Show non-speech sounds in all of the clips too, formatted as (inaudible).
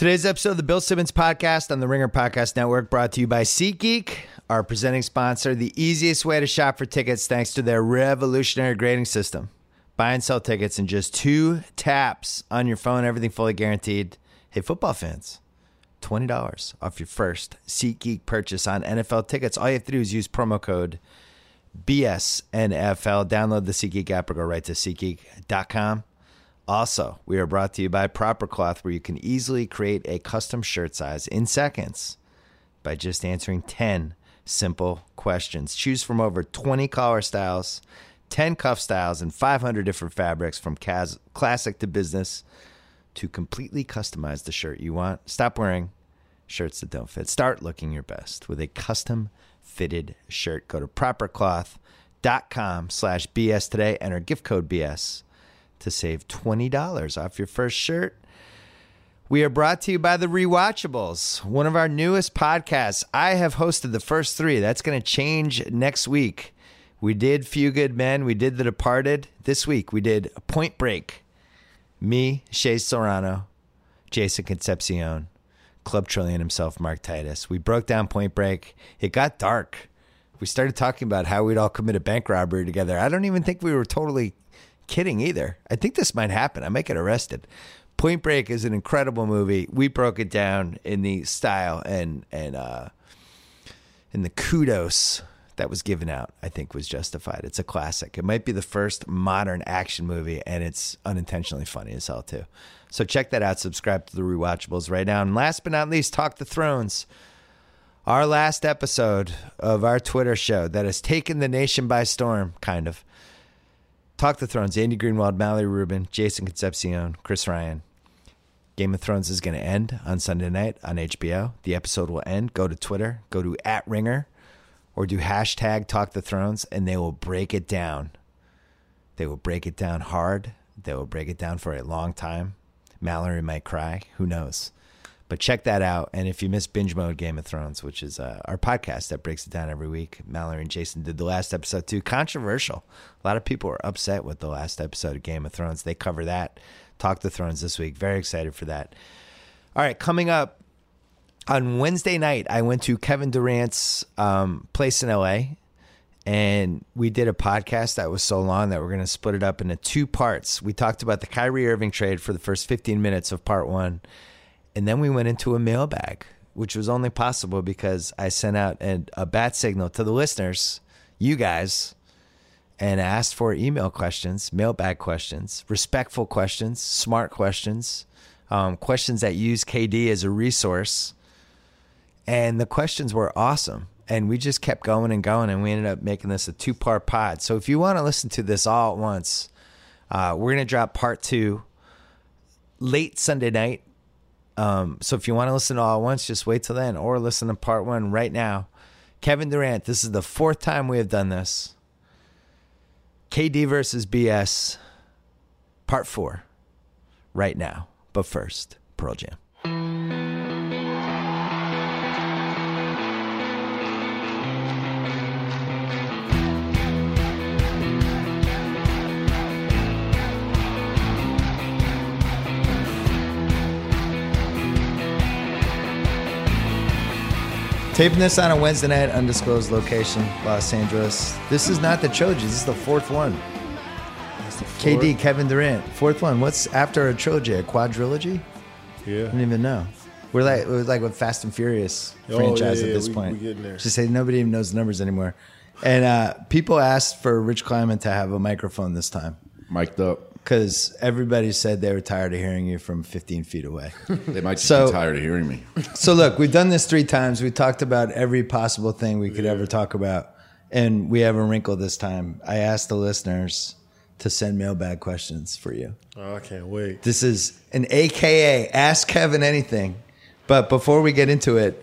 Today's episode of the Bill Simmons Podcast on the Ringer Podcast Network brought to you by SeatGeek, our presenting sponsor, the easiest way to shop for tickets thanks to their revolutionary grading system. Buy and sell tickets in just two taps on your phone, everything fully guaranteed. Hey, football fans, $20 off your first SeatGeek purchase on NFL tickets. All you have to do is use promo code BSNFL. Download the SeatGeek app or go right to SeatGeek.com. Also, we are brought to you by Proper Cloth, where you can easily create a custom shirt size in seconds by just answering 10 simple questions. Choose from over 20 collar styles, 10 cuff styles, and 500 different fabrics from cas- classic to business to completely customize the shirt you want. Stop wearing shirts that don't fit. Start looking your best with a custom fitted shirt. Go to propercloth.com slash BS today. Enter gift code BS to save $20 off your first shirt. We are brought to you by the Rewatchables, one of our newest podcasts. I have hosted the first three. That's going to change next week. We did Few Good Men. We did The Departed. This week we did Point Break. Me, Shea Serrano, Jason Concepcion, Club Trillion himself, Mark Titus. We broke down Point Break. It got dark. We started talking about how we'd all commit a bank robbery together. I don't even think we were totally kidding either. I think this might happen. I might get arrested. Point Break is an incredible movie. We broke it down in the style and and uh, and the kudos that was given out. I think was justified. It's a classic. It might be the first modern action movie, and it's unintentionally funny as hell too. So check that out. Subscribe to the Rewatchables right now. And last but not least, Talk the Thrones. Our last episode of our Twitter show that has taken the nation by storm, kind of. Talk the Thrones, Andy Greenwald, Mallory Rubin, Jason Concepcion, Chris Ryan. Game of Thrones is going to end on Sunday night on HBO. The episode will end. Go to Twitter, go to at Ringer, or do hashtag Talk the Thrones, and they will break it down. They will break it down hard. They will break it down for a long time. Mallory might cry. Who knows? But check that out. And if you miss Binge Mode Game of Thrones, which is uh, our podcast that breaks it down every week, Mallory and Jason did the last episode too. Controversial. A lot of people were upset with the last episode of Game of Thrones. They cover that. Talk the Thrones this week. Very excited for that. All right, coming up on Wednesday night, I went to Kevin Durant's um, place in LA and we did a podcast that was so long that we're going to split it up into two parts. We talked about the Kyrie Irving trade for the first 15 minutes of part one and then we went into a mailbag, which was only possible because I sent out a, a bat signal to the listeners, you guys, and asked for email questions, mailbag questions, respectful questions, smart questions, um, questions that use KD as a resource. And the questions were awesome. And we just kept going and going, and we ended up making this a two part pod. So if you want to listen to this all at once, uh, we're going to drop part two late Sunday night um, so if you want to listen to all at once, just wait till then or listen to part one right now. Kevin Durant, this is the fourth time we have done this. KD versus BS, part four, right now. But first, Pearl Jam. Taping this on a Wednesday night, undisclosed location, Los Angeles. This is not the trilogy. This is the fourth one. KD, Kevin Durant, fourth one. What's after a trilogy? A quadrilogy? Yeah. I don't even know. We're like we're like with Fast and Furious Oh, franchise yeah, at yeah, this we- point. we getting there. Just say nobody even knows the numbers anymore. And uh, people asked for Rich Kleiman to have a microphone this time mic'd up. Because everybody said they were tired of hearing you from 15 feet away. (laughs) They might just So- be tired of hearing me. (laughs) So look, we've done this three times. We talked about every possible thing we could ever talk about, and we have a wrinkle this time. I asked the listeners to send mailbag questions for you. Oh, I can't wait. This is an AKA Ask Kevin Anything. But before we get into it,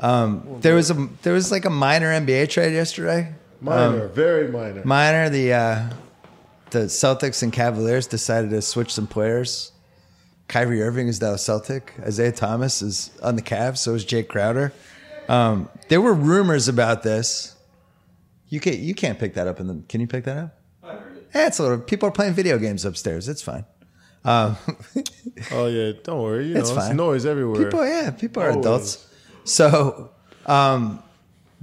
um, there was a there was like a minor NBA trade yesterday. Minor, very minor. Minor, the uh, the Celtics and Cavaliers decided to switch some players. Kyrie Irving is now a Celtic. Isaiah Thomas is on the Cavs. So is Jae Crowder. Um, there were rumors about this. You can't you can't pick that up in the. Can you pick that up? Yeah, it's a little. People are playing video games upstairs. It's fine. Um, (laughs) Oh yeah, don't worry. You know, It's it's, fine. noise everywhere. people, yeah, people are Always. adults. So, um,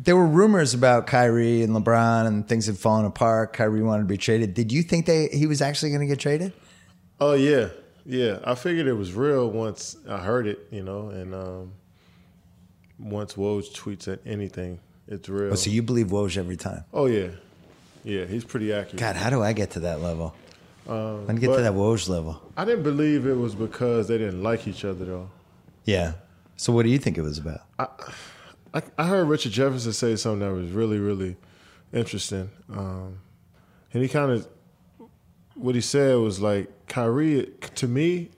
there were rumors about Kyrie and LeBron, and things had fallen apart. Kyrie wanted to be traded. Did you think they he was actually going to get traded? Oh yeah, yeah. I figured it was real once I heard it. You know, and um, once Woj tweets at anything, it's real. Oh, so you believe Woj every time? oh yeah, yeah. He's pretty accurate. God, how do I get to that level? Um, I get to that Woj level. I didn't believe it was because they didn't like each other though. Yeah. So what do you think it was about? I, I I heard Richard Jefferson say something that was really, really interesting. Um, and he kind of, what he said was like, Kyrie, to me,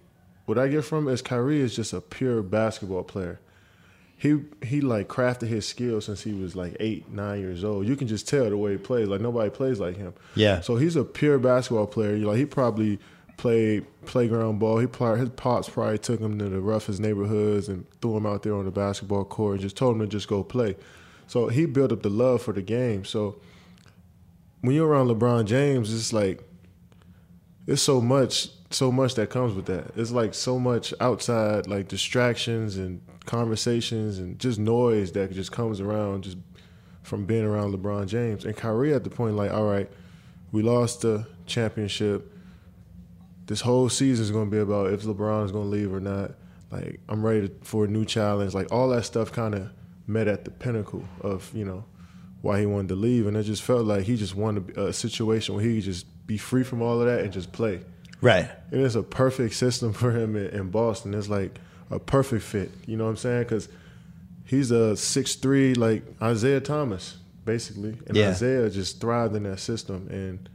what I get from is Kyrie is just a pure basketball player. He he like crafted his skills since he was like eight, nine years old. You can just tell the way he plays. Like nobody plays like him. Yeah. So he's a pure basketball player. You Like he probably played playground ball. He probably, his pops probably took him to the roughest neighborhoods and threw him out there on the basketball court and just told him to just go play. So he built up the love for the game. So when you're around LeBron James, it's like it's so much so much that comes with that. It's like so much outside like distractions and conversations and just noise that just comes around just from being around LeBron James. And Kyrie at the point like, all right, we lost the championship. This whole season is going to be about if LeBron is going to leave or not. Like I'm ready to, for a new challenge. Like all that stuff kind of met at the pinnacle of you know why he wanted to leave, and it just felt like he just wanted a situation where he could just be free from all of that and just play. Right. And it's a perfect system (laughs) for him in, in Boston. It's like a perfect fit. You know what I'm saying? Because he's a six three like Isaiah Thomas, basically, and Yeah. Isaiah just thrived in that system. And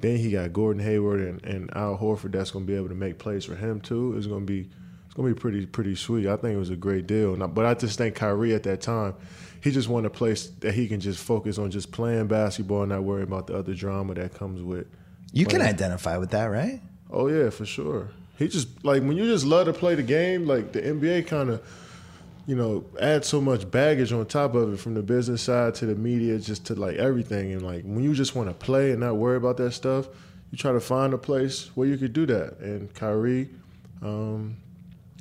then he got Gordon Hayward and, and Al Horford. That's going to be able to make plays for him too. It's going to be it's going to be pretty pretty sweet. I think it was a great deal. I- But I just think Kyrie at that time. He just wanted a place that he can just focus on just playing basketball and not worry about the other drama that comes with You can identify with that, right? Oh yeah, for sure. He just like when you just love to play the game, like the NBA kind of, you know, add so much baggage on top of it from the business side to the media, just to like everything. And like when you just want to play and not worry about that stuff, you try to find a place where you could do that. And Kyrie, um,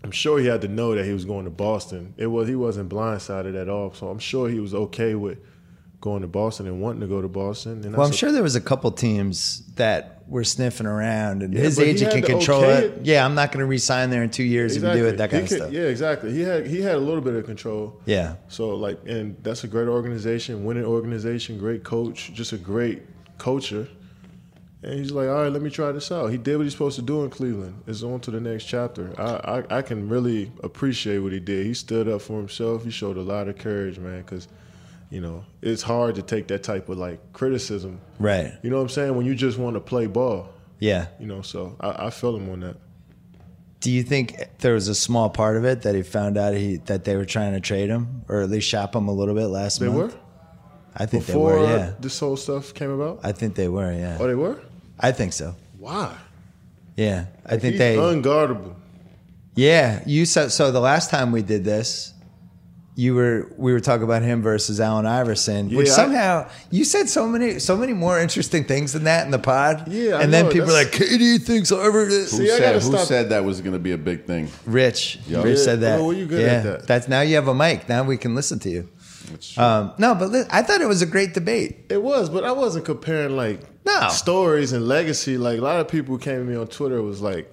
I'm sure he had to know that he was going to Boston. It was he wasn't blindsided at all, so I'm sure he was okay with going to Boston and wanting to go to Boston. And Well, I'm sure there was a couple teams that were sniffing around, and Yeah, his he agent can control okay it. it. Yeah, I'm not going to re-sign there in two years if you do it. That He kind of could- stuff. Yeah, exactly. He had he had a little bit of control. Yeah. So like, and that's a great organization, winning organization, great coach, just a great coacher. And he's like, all right, let me try this out. He did what he's supposed to do in Cleveland. It's on to the next chapter. I, I, I can really appreciate what he did. He stood up for himself. He showed a lot of courage, man, because, you know, it's hard to take that type of like criticism. Right. You know what I'm saying? When you just want to play ball, Yeah. you know, so I, I feel him on that. Do you think there was a small part of it that he found out he that they were trying to trade him, or at least shop him a little bit last They month? They were? I think Before they were. Yeah. this whole stuff came about? I think they were. Yeah. Oh, they were? I think so. Why? Yeah. I think He's they. unguardable. Yeah, you said so. The last time we did this, you were we were talking about him versus Allen Iverson, which Yeah, I- somehow you said so many so many more interesting things than that in the pod. Yeah, I and then know, people are like, that's- "KD thinks Iverson." Who, See, said, who said that was going to be a big thing? Rich, Yeah. Rich Yeah, said that. well, you good yeah, at that. that's now you have a mic. Now we can listen to you. Um, no, but li- I thought it was a great debate. It was, but I wasn't comparing like No. stories and legacy. Like a lot of people came to me on Twitter was like,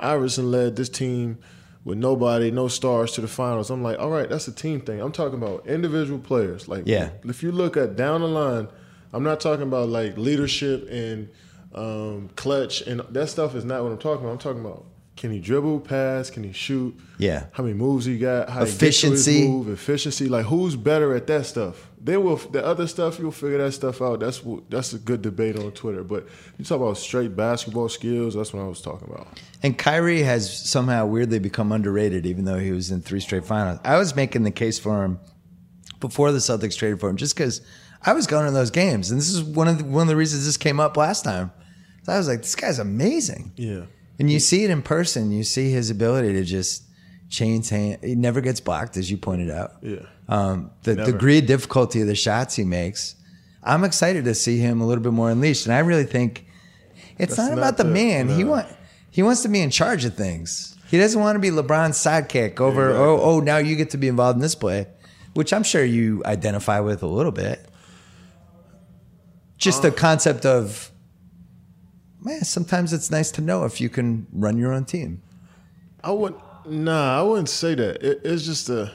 Iverson led this team with nobody, no stars to the finals. I'm like, all right, that's a team thing. I'm talking about individual players. Like, Yeah. if you look at down the line, I'm not talking about like leadership and um, clutch and that stuff is not what I'm talking about. I'm talking about can he dribble, pass, can he shoot? Yeah. How many moves he got? How Efficiency. He gets to his move, efficiency. Like who's better at that stuff? Then will the other stuff you'll figure that stuff out. That's that's a good debate on Twitter. But you talk about straight basketball skills. That's what I was talking about. And Kyrie has somehow weirdly become underrated, even though he was in three straight finals. I was making the case for him before the Celtics traded for him, just because I was going to those games, and this is one of the, one of the reasons this came up last time. So I was like, this guy's amazing, Yeah. and you see it in person. You see his ability to just change hand. He never gets blocked, as you pointed out. Yeah. Um, the Never. degree of difficulty of the shots he makes. I'm excited to see him a little bit more unleashed, and I really think it's That's not, not about the the- man. He want He wants to be in charge of things. He doesn't want to be LeBron's sidekick over. Exactly. Oh, oh, now you get to be involved in this play, which I'm sure you identify with a little bit. Just Uh. the concept of, man, sometimes it's nice to know if you can run your own team. I wouldn't. Nah, I wouldn't say that. It, it's just the.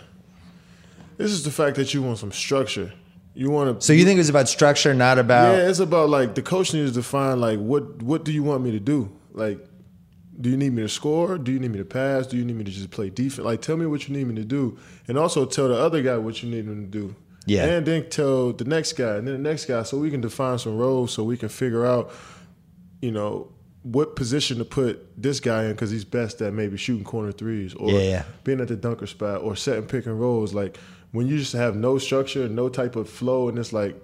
It's is the fact that you want some structure. You want to. So you think it's about structure, not about. Yeah, it's about like the coach needs to find like what what do you want me to do? Like, do you need me to score? Do you need me to pass? Do you need me to just play defense? Like, tell me what you need me to do, and also tell the other guy what you need him to do. Yeah. and then tell the next guy, and then the next guy, so we can define some roles, so we can figure out, you know, what position to put this guy in because he's best at maybe shooting corner threes or Yeah, yeah. being at the dunker spot or setting pick and rolls. Like when you just have no structure, no type of flow, and it's like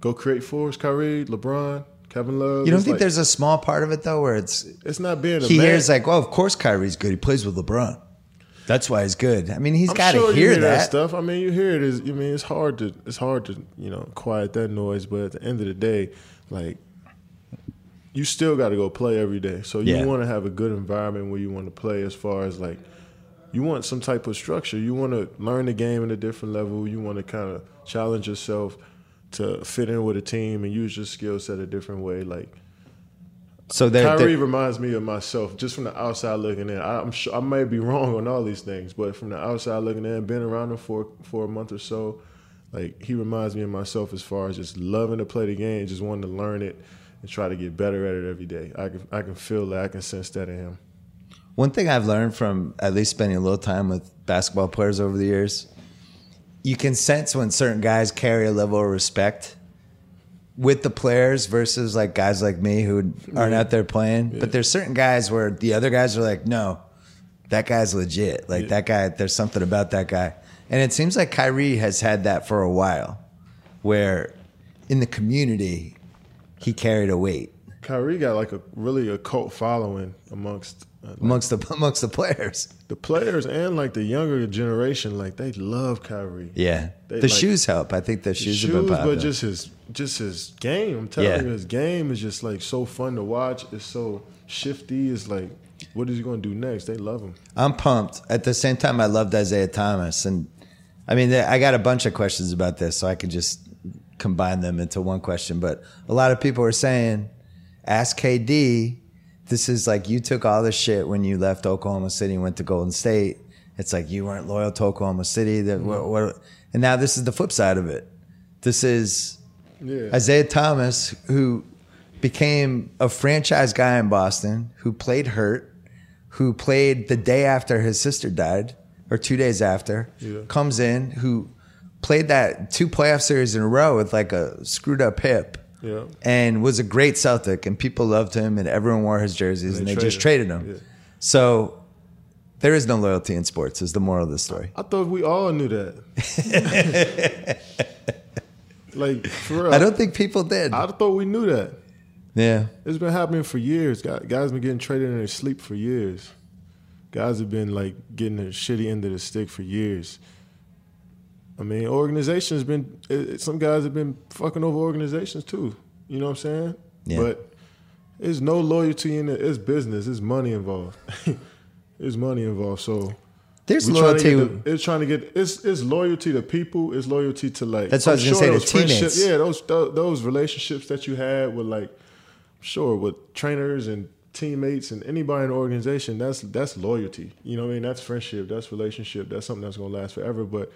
go create fours, Kyrie, LeBron, Kevin Love. You don't think like- there's a small part of it though, where it's It's not being a he man. hears like, well, of course Kyrie's good. He plays with LeBron. That's why he's good. I mean, he's got to sure hear, hear that. stuff. I mean, you hear it. Is I mean, it's hard to it's hard to you know quiet that noise. But at the end of the day, like you still got to go play every day. So you Yeah. want to have a good environment where you want to play. As far as like you want some type of structure. You want to learn the game at a different level. You want to kind of challenge yourself to fit in with a team and use your skill set a different way. Like So they're, Kyrie they're- reminds me of myself, just from the outside looking in. I, I'm sure I may be wrong on all these things, but from the outside looking in, been around him for for a month or so, like he reminds me of myself as far as just loving to play the game, just wanting to learn it and try to get better at it every day. I can I can feel that, I can sense that in him. One thing I've learned from at least spending a little time with basketball players over the years, you can sense when certain guys carry a level of respect with the players versus like guys like me who aren't out there playing. But there's certain guys where the other guys are like, no, that guy's legit. Like Yeah. that guy, there's something about that guy. And it seems like Kyrie has had that for a while, where in the community, he carried a weight Kyrie got like a really a cult following amongst amongst the amongst the players. the players and like the younger generation. Like they love Kyrie. Yeah, They the like- shoes help. I think the shoes, have been shoes, popular. but just his just his game. I'm telling Yeah. you, his game is just like so fun to watch. It's so shifty. It's like, what is he going to do next? They love him. I'm pumped. At the same time, I loved Isaiah Thomas, and I mean, I got a bunch of questions about this, so I could just combine them into one question. But a lot of people are saying, "Ask KD." This is like you took all this shit when you left Oklahoma City and went to Golden State. It's like you weren't loyal to Oklahoma City. That mm-hmm. what, what, and now this is the flip side of it. This is Yeah. Isaiah Thomas, who became a franchise guy in Boston, who played hurt, who played the day after his sister died, or two days after, Yeah. comes in, who played that two playoff series in a row with like a screwed up hip. Yeah. And was a great Celtic, and people loved him, and everyone wore his jerseys, and They they just traded traded him. Yeah. So there is no loyalty in sports. Is the moral of the story. I thought we all knew that. (laughs) like for real, I don't think people did. I thought we knew that. Yeah. It's been happening for years. Guys, guys been getting traded in their sleep for years. Guys have been like getting the shitty end of the stick for years. I mean, organizations been. It, it- some guys have been fucking over organizations too. You know what I'm saying? Yeah. But there's no loyalty in it. It's business. It's money involved. (laughs) it's money involved. So There's we trying loyalty. the- it's trying to get it's it's loyalty to people. It's loyalty to like. That's what I was gonna say, friendships- teammates. Yeah, those those those relationships that you had with like, sure, with trainers and teammates and anybody in the organization. That's that's loyalty. You know what I mean? That's friendship. That's relationship. That's something that's gonna last forever. But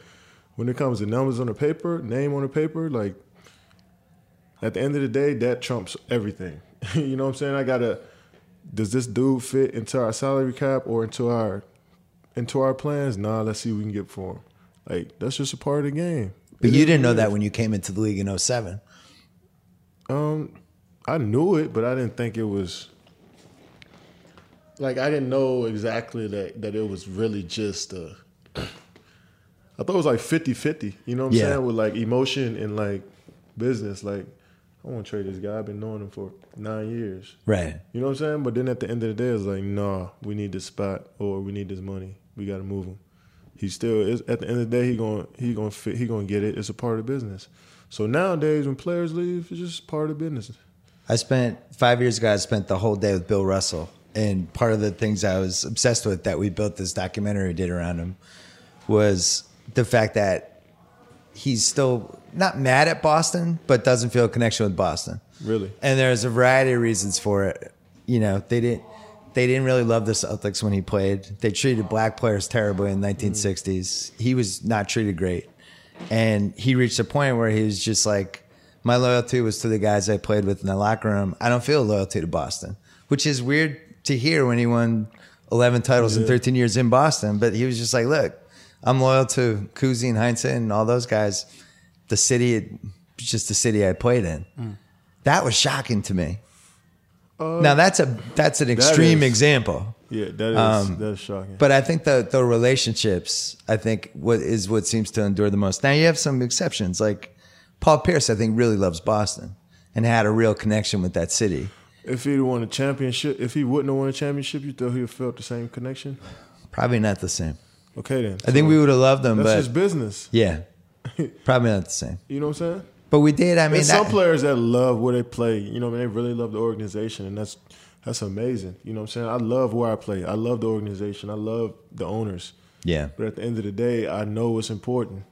when it comes to numbers on the paper, name on the paper, like at the end of the day, that trumps everything. (laughs) you know what I'm saying? I gotta. Does this dude fit into our salary cap or into our into our plans? Nah, let's see what we can get for him. Like that's just a part of the game. But It you didn't know that when you came into the league in 07. Um, I knew it, but I didn't think it was. Like I didn't know exactly that that it was really just a. I thought it was like 50-50, You know what I'm Yeah. saying? With like emotion and like business. Like I want to trade this guy. I've been knowing him for nine years. Right. You know what I'm saying? But then at the end of the day, it's like, nah, we need this spot or we need this money. We got to move him. He still is. At the end of the day, he going he going to fit. He going to get it. It's a part of business. So nowadays, when players leave, it's just part of business. I spent five years ago. I spent the whole day with Bill Russell, and part of the things I was obsessed with that we built this documentary did around him was the fact that he's still not mad at Boston, but doesn't feel a connection with Boston. Really? And there's a variety of reasons for it. You know, they didn't they didn't really love the Celtics when he played. They treated black players terribly in the 1960s. Mm. He was not treated great. And he reached a point where he was just like, my loyalty was to the guys I played with in the locker room. I don't feel loyalty to Boston, which is weird to hear when he won 11 titles in 13 years in Boston. But he was just like, look, I'm loyal to Cousy and Heinze and all those guys. The city, just the city I played in. That was shocking to me. now that's a that's an extreme example. Yeah, that is Um, that is shocking. But I think the the relationships, I think, what is what seems to endure the most. Now you have some exceptions, like Paul Pierce. I think really loves Boston and had a real connection with that city. if he'd won a championship, if he wouldn't have won a championship, you thought he'd have felt the same connection? Probably not the same. Okay, then. I think we would have loved them, That's but his business. yeah, (laughs) probably not the same. You know what I'm saying? But we did. I mean, There's some that- players that love where they play. You know, what I mean, they really love the organization, and that's that's amazing. You know what I'm saying? I love where I play. I love the organization. I love the owners. yeah, But at the end of the day, I know what's important.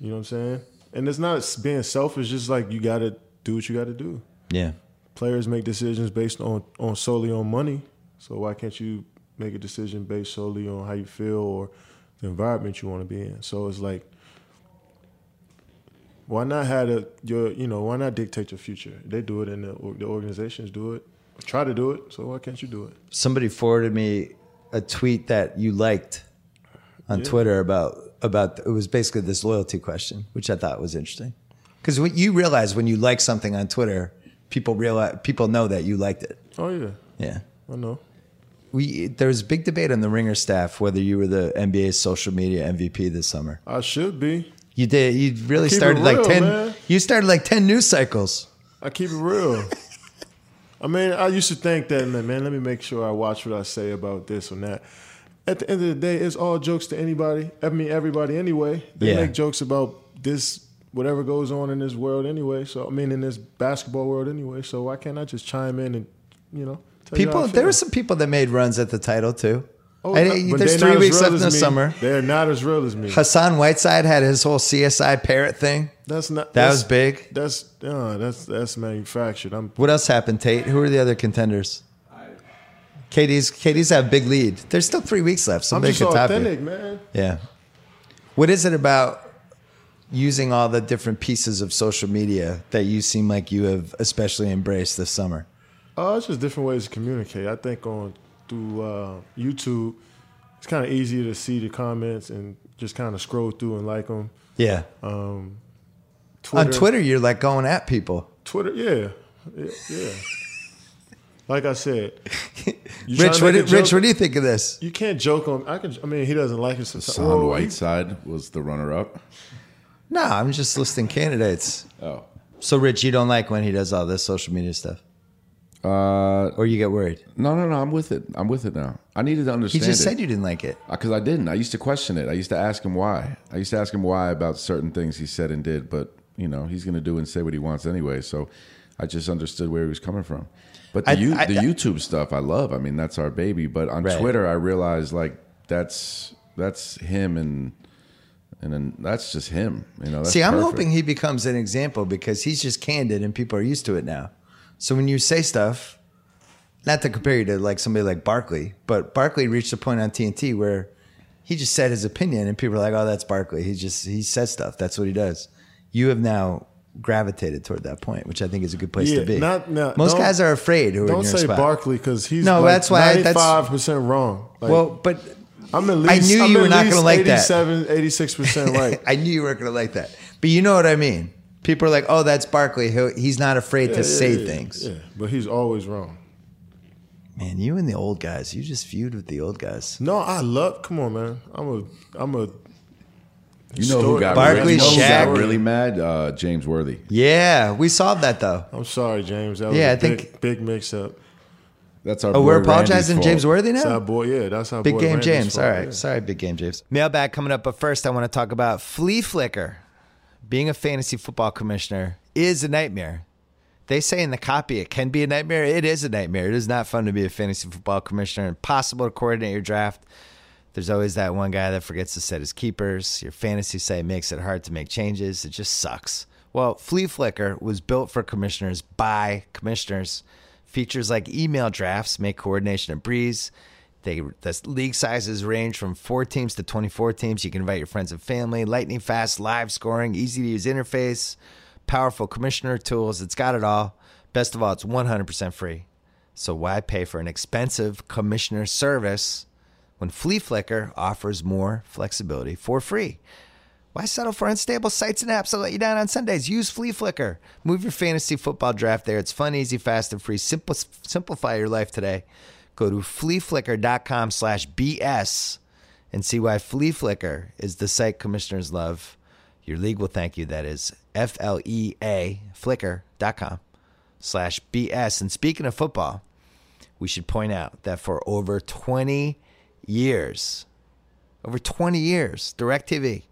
You know what I'm saying? And it's not being selfish. Just like you got to do what you got to do. yeah. Players make decisions based on on solely on money. So why can't you make a decision based solely on how you feel or the environment you want to be in? So it's like, why not have a, your you know why not dictate your future? They do it, and the, the organizations do it. Try to do it. So why can't you do it? Somebody forwarded me a tweet that you liked on Yeah. Twitter about about it was basically this loyalty question, which I thought was interesting. Because when you realize when you like something on Twitter, people realize people know that you liked it. Oh yeah, Yeah. I know. We there was a big debate on the Ringer staff whether you were the NBA's social media MVP this summer. I should be. You did. You really started like ten. man. You started like ten news cycles. I keep it real. I mean, I used to think that, man, let me make sure I watch what I say about this or that. At the end of the day, it's all jokes to anybody. I mean, everybody anyway. They Yeah. make jokes about this, whatever goes on in this world anyway. So, I mean, in this basketball world anyway. So, why can't I just chime in and, you know, tell you how I People, there were some people that made runs at the title too. Oh, I- not- but there's three weeks left in the me. summer. They're not as real as me. Hassan Whiteside had his whole CSI parrot thing. That's not. That that's- was big. That's uh, that's that's manufactured. I'm What else happened, Tate? Who are the other contenders? KD's KD's have big lead. There's still three weeks left. I'm just authentic, man. Yeah. What is it about using all the different pieces of social media that you seem like you have especially embraced this summer? Uh, it's just different ways to communicate. I think on through uh, YouTube, it's kind of easier to see the comments and just kind of scroll through and like them. Yeah. Um, On Twitter, you're like going at people. Twitter, yeah, yeah. yeah. like I said, (laughs) Rich, what, make do- Rich, what do you think of this? You can't joke on. I can. I mean, he doesn't like it sometimes. Hassan Well, he- Whiteside was the runner-up. No, I'm just listing candidates. Oh, So, Rich, you don't like when he does all this social media stuff, uh, or you get worried? no, no, no. I'm with it. I'm with it now. I needed to understand. He just it. said you didn't like it. because I didn't. I used to question it. I used to ask him why. I used to ask him why about certain things he said and did. But you know, he's going to do and say what he wants anyway. So I just understood where he was coming from. But the, I- you, I- the YouTube stuff, I love. I mean, that's our baby. But on Right. Twitter, I realized like that's that's him and and then that's just him. You know. That's See, I'm perfect. hoping he becomes an example because he's just candid and people are used to it now. So when you say stuff, not to compare you to like somebody like Barkley, but Barkley reached a point on TNT where he just said his opinion and people are like, "Oh, that's Barkley. He just he says stuff. That's what he does." You have now gravitated toward that point, which I think is a good place Yeah, to be. not- no, Most guys are afraid who Don't say. Barkley because he's No, like that's why I- that's- 95 percent wrong. Like, well, but I'm at I least. knew I'm you were not gonna like that. 87, 86 percent right. (laughs) I knew you weren't going to like that. But you know what I mean. People are like, "Oh, that's Barkley. He'll, he's not afraid to Yeah, say yeah, yeah, things." Yeah, but he's always wrong. Man, you and the old guys, you just feud with the old guys. No, I love. Come on, man. I'm a. I'm a. You know who got, Barkley, really, you know who got really mad? Uh, James Worthy. Yeah, we solved that though. I'm sorry, James. That was Yeah, a I think- big, big mix up. That's our. Oh, boy we're Randy's apologizing, fault. James Worthy That's now. our boy. Yeah, that's our Big boy game, Randy's James. fault, All right, yeah. sorry, big game, James. Mailbag coming up, but first I want to talk about Flea Flicker. Being a fantasy football commissioner is a nightmare. They say in the copy it can be a nightmare. It is a nightmare. It is not fun to be a fantasy football commissioner. Impossible to coordinate your draft. There's always that one guy that forgets to set his keepers. Your fantasy site makes it hard to make changes. It just sucks. Well, Flea Flicker was built for commissioners by commissioners. Features like email drafts make coordination a breeze. They the league sizes range from four teams to 24 teams. You can invite your friends and family. Lightning fast live scoring, easy to use interface, powerful commissioner tools. It's got it all. Best of all, it's 100% free. So why pay for an expensive commissioner service when Flea Flicker offers more flexibility for free? Why settle for unstable sites and apps that let you down on Sundays? Use Flea Flicker. Move your fantasy football draft there. It's fun, easy, fast, and free. Simplify your life today. Go to fleaflicker.com slash BS and see why Flea Flicker is the site commissioners love. Your league will thank you. That is F L E A flicker.com slash BS. And speaking of football, we should point out that for over 20 years, over 20 years, DirecTV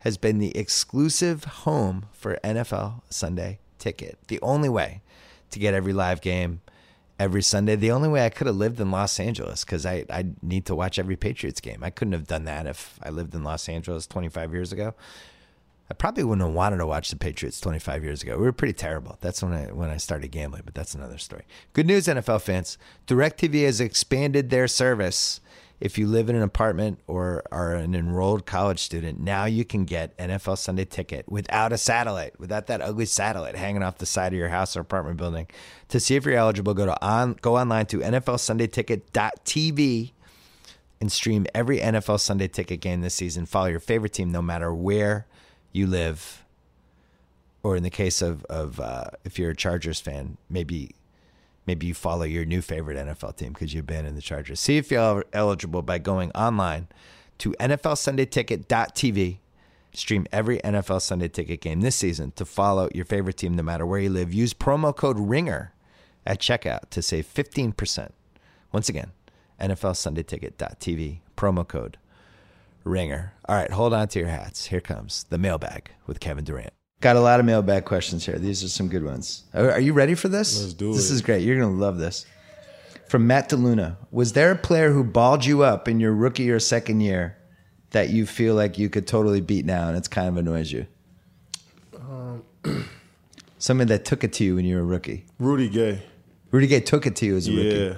has been the exclusive home for NFL Sunday Ticket. The only way to get every live game every Sunday. The only way I could have lived in Los Angeles because I, I need to watch every Patriots game. I couldn't have done that if I lived in Los Angeles 25 years ago. I probably wouldn't have wanted to watch the Patriots 25 years ago. We were pretty terrible. That's when I when I started gambling, but that's another story. Good news, NFL fans. DirecTV has expanded their service. If you live in an apartment or are an enrolled college student, now you can get NFL Sunday Ticket without a satellite, without that ugly satellite hanging off the side of your house or apartment building. To see if you're eligible, go to on go online to NFLSundayTicket.tv and stream every NFL Sunday Ticket game this season. Follow your favorite team no matter where you live, or in the case of of uh, if you're a Chargers fan, maybe maybe you follow your new favorite NFL team because you've been in the Chargers. See if you're eligible by going online to NFLSundayTicket.tv. Stream every NFL Sunday Ticket game this season to follow your favorite team no matter where you live. Use promo code RINGER at checkout to save 15%. Once again, NFLSundayTicket.tv, promo code ringer. All right, hold on to your hats. Here comes the mailbag with Kevin Durant. Got a lot of mailbag questions here. These are some good ones. Are, are you ready for this? Let's do This is great. You're going to love this. From Matt DeLuna Was there a player who balled you up in your rookie or second year that you feel like you could totally beat now and it's kind of annoys you? Um, (clears throat) Somebody that took it to you when you were a rookie. Rudy Gay. Rudy Gay took it to you as a rookie. Yeah.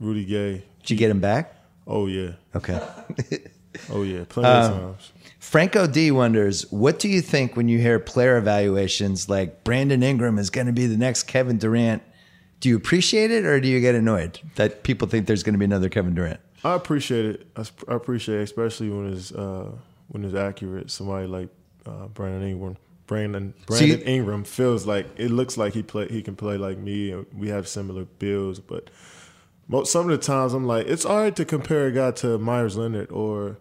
Rudy Gay. Did you get him back? Oh yeah. Okay. (laughs) Oh yeah. Plenty of Um, times. Franco D wonders, what do you think when you hear player evaluations like Brandon Ingram is going to be the next Kevin Durant? Do you appreciate it or do you get annoyed that people think there's going to be another Kevin Durant? I appreciate it. I, appreciate it, especially when it's uh, when it's accurate. Somebody like uh, Brandon Ingram. Brandon See- Brandon Ingram feels like it looks like he play he can play like me. and We have similar builds, but most, some of the times I'm like, it's all right to compare a guy to Meyers Leonard or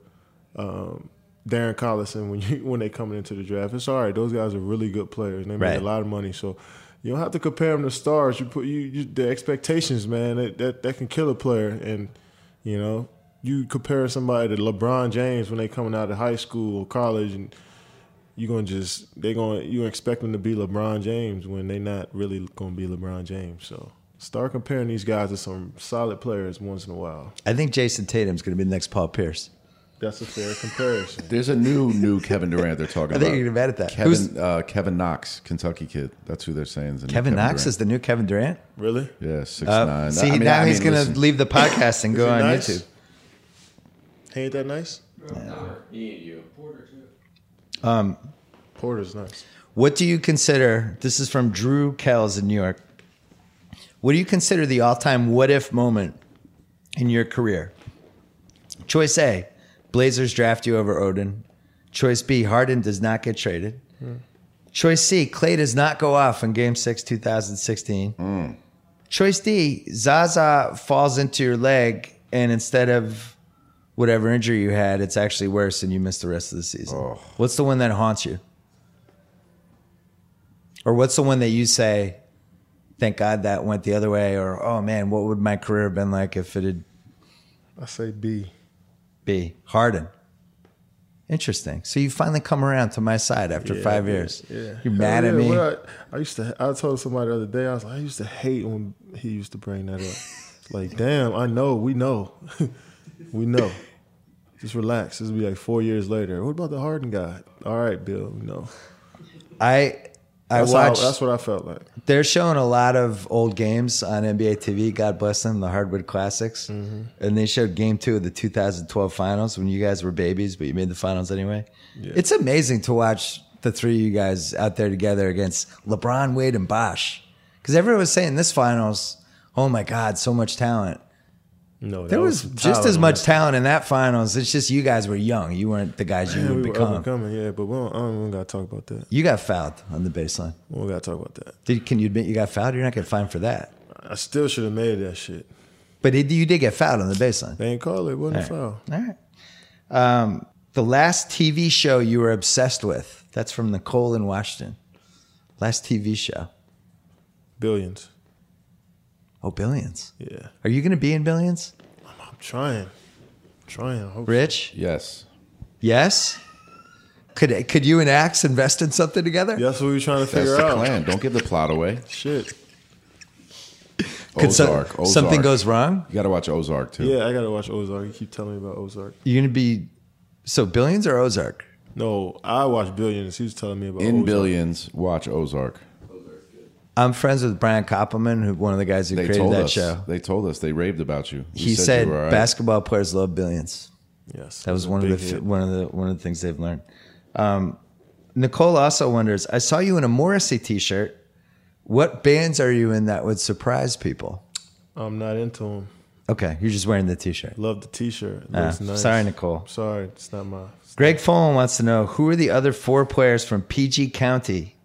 um, Darren Collison when you (laughs) when they coming into the draft. It's all right. Those guys are really good players. And they make Right. a lot of money, so you don't have to compare them to stars. You put you, you the expectations, man. That, that that can kill a player, and you know you compare somebody to LeBron James when they coming out of high school or college, and you're gonna just they gonna you expect them to be LeBron James when they not really gonna be LeBron James. So start comparing these guys to some solid players once in a while. I think Jayson Tatum's going to be the next Paul Pierce. That's a fair comparison. There's a new new Kevin Durant they're talking I about. think you're mad at that. Kevin Who's- uh, Kevin Knox, Kentucky kid. That's who they're saying. Is the new Kevin Knox Durant. is the new Kevin Durant. really? yeah six Uh, nine. see, I mean, now I he's mean, going to listen, leave the podcast and go on nice? YouTube. Ain't that nice? Yeah. Me and you. Porter too. Porter's nice. What do you consider? This is from Drew Kells in New York. What do you consider the all-time what if moment in your career? Choice A: Blazers draft you over Oden. Choice B: Harden does not get traded. Choice C: Clay does not go off in Game Six, 2016. Choice D: Zaza falls into your leg, and instead of whatever injury you had, it's actually worse, and you miss the rest of the season. What's the one that haunts you? Or what's the one that you say, thank God that went the other way? Or, oh man, what would my career have been like if it had I say B. be Harden? Interesting. So you finally come around to my side after Yeah, five years. Yeah, You're mad at me. well, I, I used to. I told somebody the other day. I was like, I used to hate when he used to bring that up. (laughs) like, damn, I know. We know. (laughs) we know. Just relax. This will be like four years later. What about the Harden guy? All right, Bill. Know. I I That's, how, watched. that's what I felt like. They're showing a lot of old games on NBA TV. God bless them, the Hardwood Classics. Mm-hmm. And they showed Game Two of the 2012 Finals when you guys were babies, but you made the finals anyway. It's amazing to watch the three of you guys out there together against LeBron, Wade, and Bosh. Because everyone was saying this finals, oh my God, so much talent. No, There that was just as much talent in that finals. It's just you guys were young. You weren't the guys you Yeah, would we were become. coming, yeah, but we don't, I don't even gotta talk about that. You got fouled on the baseline. We don't gotta talk about that. Did, can you admit you got fouled? You're not getting fined for that. I still should have made that shit. But it, you did get fouled on the baseline. They ain't call it. it wasn't a foul. right. Um, the last TV show you were obsessed with. That's from Nicole in Washington. Last TV show. Billions. Oh, Billions. Yeah, Are you going to be in Billions? I'm trying. trying. I hope Rich? Yes. Yes. Could could you and Axe invest in something together? That's what we were trying to figure That's figure the out. plan. Don't give the plot away. Shit. Could so- Ozark. Ozark. something goes wrong? You got to watch Ozark too. Yeah, I gotta watch Ozark. You keep telling me about Ozark. You're going to be so Billions or Ozark? No, I watch Billions. He was telling me about In Ozark. Billions, watch Ozark. I'm friends with Brian Koppelman, who one of the guys who They created told that us. show. They told us. They raved about you. You He said, you were all right. basketball players love Billions. Yes, That was one of the hit. one of the one of the things they've learned. Um, Nicole also wonders. I saw you in a Morrissey T-shirt. What bands are you in that would surprise people? I'm not into them. Okay, you're just wearing the T-shirt. Love the T-shirt. It Ah, looks nice. sorry, Nicole. Sorry, it's not my. Greg Fullen wants to know who are the other four players from PG County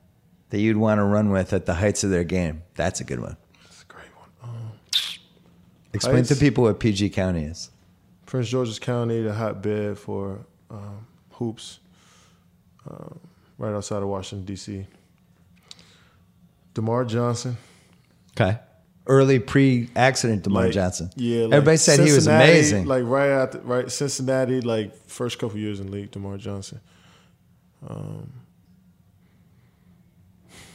that you'd want to run with at the heights of their game. That's a good one. That's a great one. Um, Explain Heights? to people what PG County is. Prince George's County, the hotbed for um, hoops, um, right outside of Washington D.C. DerMarr Johnson. Okay. Early pre-accident DerMarr like- Johnson. Yeah, like Everybody said he was amazing. Like right after, right Cincinnati, like first couple years in league, DerMarr Johnson.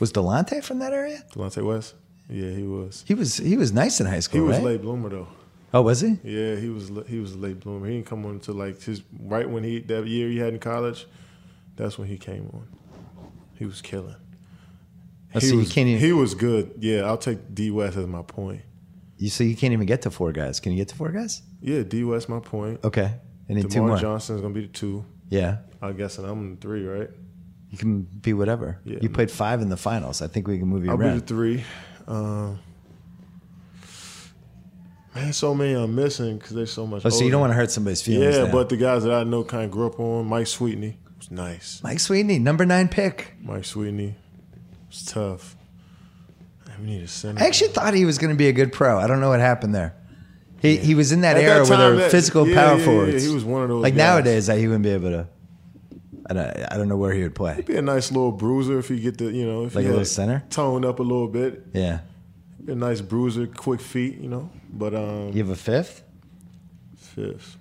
Was Delonte from that area? Delonte West. Yeah, he was. He was he was nice in high school, He was right? late bloomer though. Oh, was he? Yeah, he was. He was a late bloomer. He didn't come on until like his right when he that year he had in college. That's when he came on. He was killing. Oh, he so was, can't even- he was good. Yeah, I'll take D West as my point. You so you can't even get to four guys. Can you get to four guys? Yeah, D West my point. Okay. I need two more. Johnson's gonna be the two. Yeah. I guess and I'm the three, right? You can be whatever. Yeah. You played five in the finals. I think we can move you around. I'll be the three. Um, man, so many I'm missing because there's so much. Oh, so you don't want to hurt somebody's feelings. Yeah, now. but the guys that I know kind of grew up on. Mike Sweetney was nice. Mike Sweetney, number nine pick. Mike Sweetney was tough. Man, we need a center. I actually thought he was going to be a good pro. I don't know what happened there. He he was in that At that era where time, there were that- physical yeah, power yeah, yeah, forwards. he was one of those Like guys. nowadays, I, he wouldn't be able to. I don't, I don't know where he would play. He'd be a nice little bruiser if you get the you know if Like you a little center? toned up a little bit. Yeah. Be a nice bruiser, quick feet, you know. But um, You have a fifth. fifth.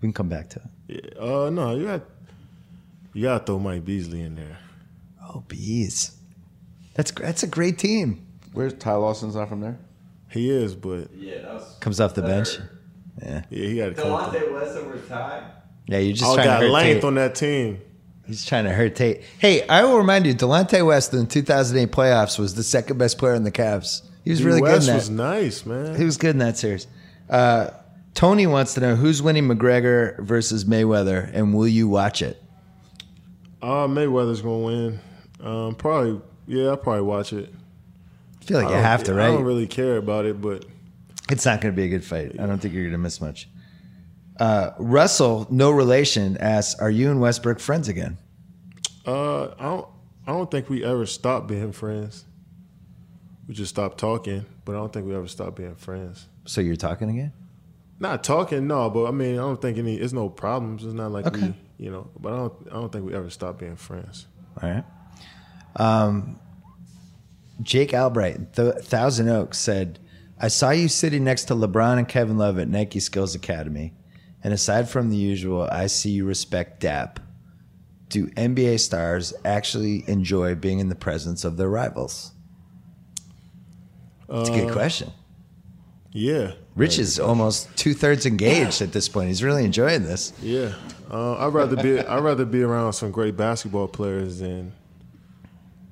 We can come back to it. Yeah. Uh, no, you got you got to throw Mike Beasley in there. Oh, bees. That's gr- that's a great team. Where's Ty Lawson's not from there? He is, but Yeah, that was. Comes off the bench. Yeah. yeah, he got to come. through. Delonte West over Ty. Yeah, you're just Oh, trying to got hurt length Tate. on that team. He's trying to hurt Tate. Hey, I will remind you, Delonte West in the 2008 playoffs was the second best player in the Cavs. He was really West good in was nice, man. He was good in that series. Uh, Tony wants to know who's winning McGregor versus Mayweather, and will you watch it? Uh, Mayweather's gonna win. Um, probably, yeah, I'll probably watch it. I feel like I you have to, right? I don't really care about it, but It's not going to be a good fight. I don't think you're going to miss much. Uh, Russell, no relation, asks, "Are you and Westbrook friends again?" uh, I don't. I don't think we ever stopped being friends. We just stopped talking, but I don't think we ever stopped being friends. So you're talking again? Not talking, no, but I mean, I don't think any. It's no problems. It's not like Okay. we, you know. But I don't. I don't think we ever stopped being friends. All right. Um, Jake Albright, the Thousand Oaks said, "I saw you sitting next to LeBron and Kevin Love at Nike Skills Academy, And aside from the usual, I see you respect DAP. Do NBA stars actually enjoy being in the presence of their rivals? It's a good question. Yeah, Rich is almost two thirds engaged at this point. He's really enjoying this. yeah. Uh, I'd rather be I'd rather be around some great basketball players than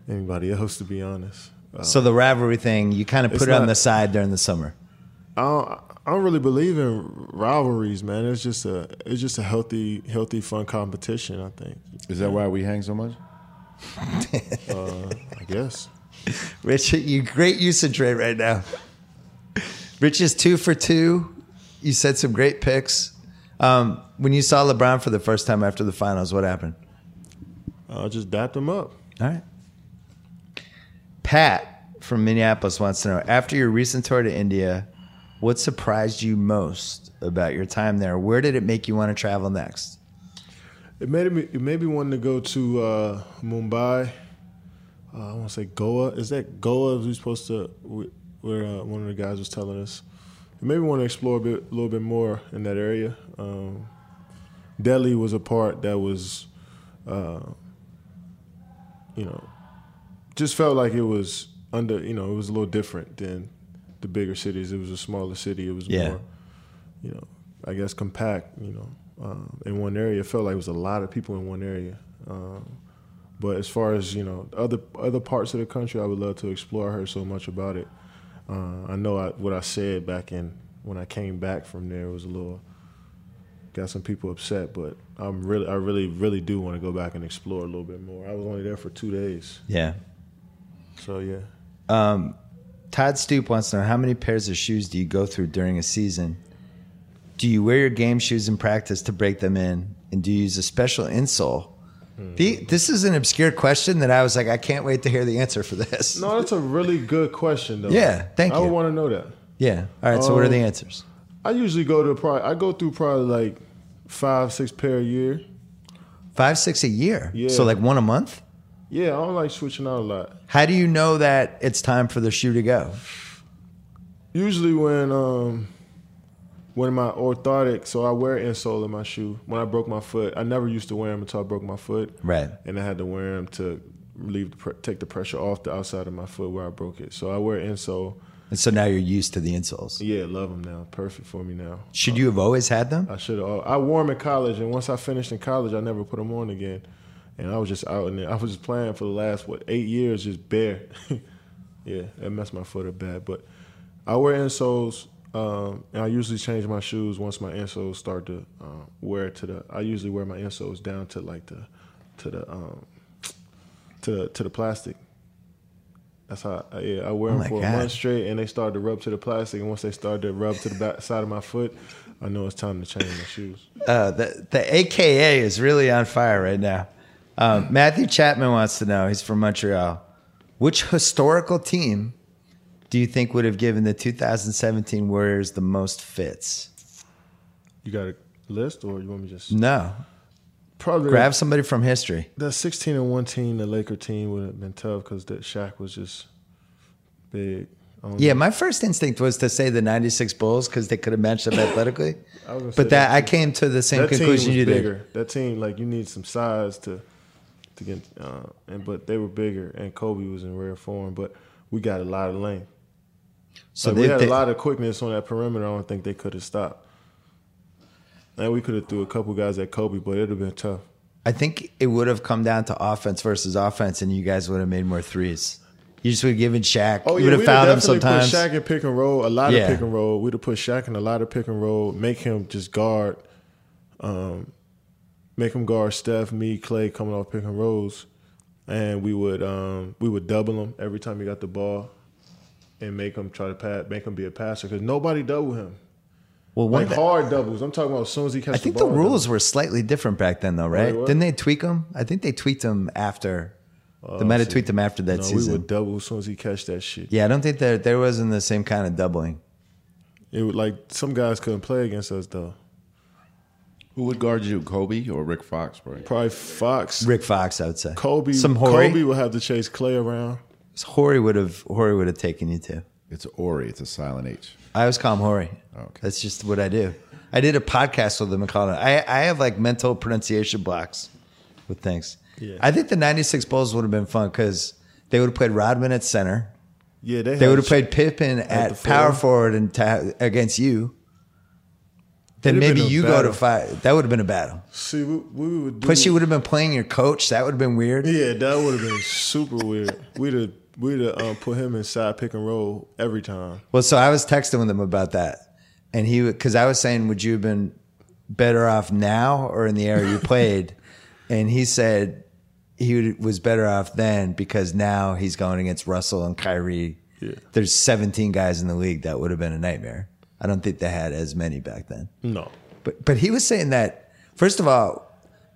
anybody else, to be honest. Uh, So the rivalry thing, you kind of put it on the side during the summer. I don't, I don't really believe in rivalries, man. It's just a it's just a healthy healthy fun competition. I think. Is that why we hang so much? (laughs) I guess. (laughs) Rich, you great usage rate right now. Rich is two for two. You said some great picks. Um, when you saw LeBron for the first time after the finals, what happened? I'll just dap them up. All right. Pat from Minneapolis wants to know after your recent tour to India, what surprised you most about your time there? Where did it make you want to travel next? It made me it made me want to go to uh, Mumbai. Uh, I want to say Goa. Is that Goa? We supposed to where uh, one of the guys was telling us. It made me want to explore a bit, a little bit more in that area. Um, Delhi was a part that was, uh, you know, just felt like it was under. You know, it was a little different than the bigger cities. It was a smaller city. It was Yeah. more, you know, I guess compact. You know, um, in one area. It felt like it was a lot of people in one area. Um, but as far as you know, other other parts of the country, I would love to explore. I heard so much about it. Uh, I know I, what I said back in when I came back from there was a little got some people upset, but I'm really, I really, really do want to go back and explore a little bit more. I was only there for two days, Yeah. so yeah. Um, Todd Stoop wants to know how many pairs of shoes do you go through during a season? Do you wear your game shoes in practice to break them in? And do you use a special insole? Pete, this is an obscure question that I was like, I can't wait to hear the answer for this. No, that's a really good question, though. Yeah, thank you. I want to know that. Yeah. All right. So, what are the Um, answers? I usually go to probably I go through probably like five, six pair a year. Five, six a year. Yeah. So, like one a month? Yeah, I don't like switching out a lot. How do you know that it's time for the shoe to go? Usually when um when my orthotic, so I wear insole in my shoe. When I broke my foot, I never used to wear them until I broke my foot, Right. and I had to wear them to relieve the take the pressure off the outside of my foot where I broke it. So I wear insole. And so now you're used to the insoles. Yeah, love them now. Perfect for me now. Should you have always had them? I should have. I wore them in college, and once I finished in college, I never put them on again. And I was just out in there. I was just playing for the last what eight years, just bare. (laughs) yeah, that messed my foot up bad. But I wear insoles, um, and I usually change my shoes once my insoles start to uh, wear to the. I usually wear my insoles down to like the, to the, um, to the, to the plastic. That's how. I, yeah, I wear Oh them my for God. a month straight, and they start to rub to the plastic. And once they start to rub to the back side of my foot, I know it's time to change my shoes. Uh, the the AKA is really on fire right now. Um, Matthew Chapman wants to know. He's from Montreal. Which historical team do you think would have given the 2017 Warriors the most fits? You got a list, or you want me to just No, probably grab somebody from history. that sixteen and one team, the Laker team would have been tough because that Shaq was just big. Yeah, know. my first instinct was to say the '96 Bulls because they could have matched up athletically. But that that I came to the same that team conclusion was you bigger. did. That team, like you need some size to to get, uh, and but they were bigger, and Kobe was in rare form. But we got a lot of length. So Like, they, we had they- a lot of quickness on that perimeter. I don't think they could have stopped. And we could have threw a couple guys at Kobe, but it'd have been tough. I think it would have come down to offense versus offense, and you guys would have made more threes. You just would have given Shaq. Oh you yeah, would have fouled him sometimes. Put Shaq in pick and roll, a lot Yeah. of pick and roll. We'd have put Shaq in a lot of pick and roll, make him just guard, um, make him guard Steph, me, Clay coming off pick and rolls, and we would um, we would double him every time he got the ball, and make him try to pass, make him be a passer because nobody doubled him. well, Like thing- hard doubles. I'm talking about as soon as he catches I think the the rules were slightly different back then, though, right? Didn't they tweak them? I think they tweaked them after. they might have tweaked them after that no, season. we would double as soon as he catch that shit. yeah, I don't think there there wasn't the same kind of doubling. It would like some guys couldn't play against us though. Who would guard you, Kobe or Rick Fox, bro? Probably Fox. Rick Fox, I would say. Kobe, some Horry. Kobe would have to chase Clay around. Horry would have Horry would have taken you too. It's Ori. It's a silent H. I always call him Hori. Okay. That's just what I do. I did a podcast with him and called it. I I have like mental pronunciation blocks with things. Yeah. I think the '96 Bulls would have been fun because they would have played Rodman at center. Yeah, they, They would have played Pippen at, the four. power forward and ta- against you. Then maybe you go to fight. That would have been a battle. See, we, we would do. Plus, you would have been playing your coach. That would have been weird. Yeah, that would have been super weird. We'd have we'd have um, put him inside pick and roll every time. Well, so I was texting with him about that, and he because I was saying, would you have been better off now or in the era you played? (laughs) and he said he was better off then because now he's going against Russell and Kyrie. Yeah. There's 17 guys in the league that would have been a nightmare. I don't think they had as many back then. No, But but he was saying that first of all,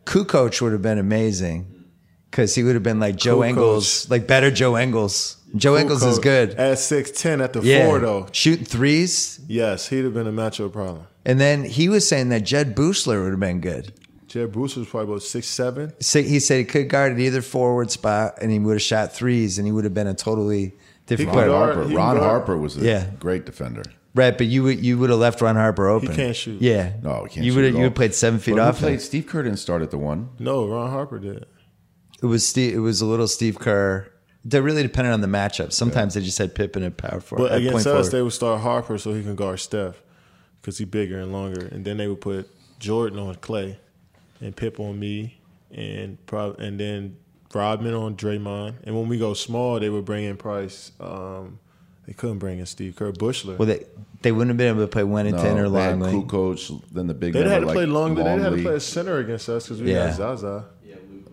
Kukoc would have been amazing because he would have been like Joe Kukoc. Ingles, like better Joe Ingles. Joe Ingles is good. at six ten at the Yeah, four though. shooting threes. Yes, he'd have been a matchup problem. And then he was saying that Jud Buechler would have been good. Jed Bruce was probably about six seven. So he said he could guard at either forward spot, and he would have shot threes, and he would have been a totally different could Ron player. guard- Harper. Ron guard. Harper was a Yeah. great defender. Right, but you would you would have left Ron Harper open. You can't shoot. Yeah, No, he can't You would have you would have played seven feet But who off. played him. Steve Kerr didn't start at the one. No, Ron Harper did. It was Steve. It was a little Steve Kerr. They really depended on the matchup. Sometimes they just had Pippen at power forward. But at against point us, forward. they would start Harper so he can guard Steph because he's bigger and longer, and then they would put Jordan on Clay, and Pip on me, and prob- and then Rodman on Draymond. And when we go small, they would bring in Price. Um, they couldn't bring in Steve Kerr, Buechler. well, they they wouldn't have been able to play Wennington or they had Longley. Kukoc, then the big They'd had were to play like Longley. They'd had to play a center against us because we Yeah. had Zaza.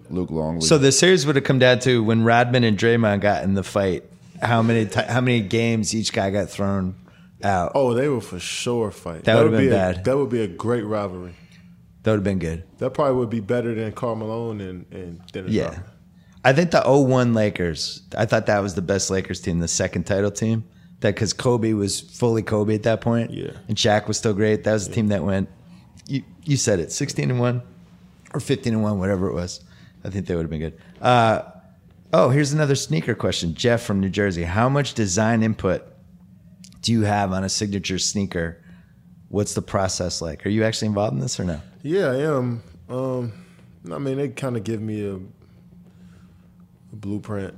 Luke Longley. So the series would have come down to when Rodman and Draymond got in the fight. How many ti how many games each guy got thrown out? Oh, they would for sure fight. That would've been be a- bad. that would be a great rivalry. That would have been good. That probably would be better than Carmelo and and Dennis Yeah. Rodman. I think the 01 Lakers, I thought that was the best Lakers team, the second title team. That because Kobe was fully Kobe at that point. Yeah. And Shaq was still great. That was the team that went, you, you said it, 16 and 1 or 15 and 1, whatever it was. I think they would have been good. Uh, oh, here's another sneaker question. Jeff from New Jersey. How much design input do you have on a signature sneaker? What's the process like? Are you actually involved in this or no? Yeah, I am. Um, I mean, they kind of give me a blueprint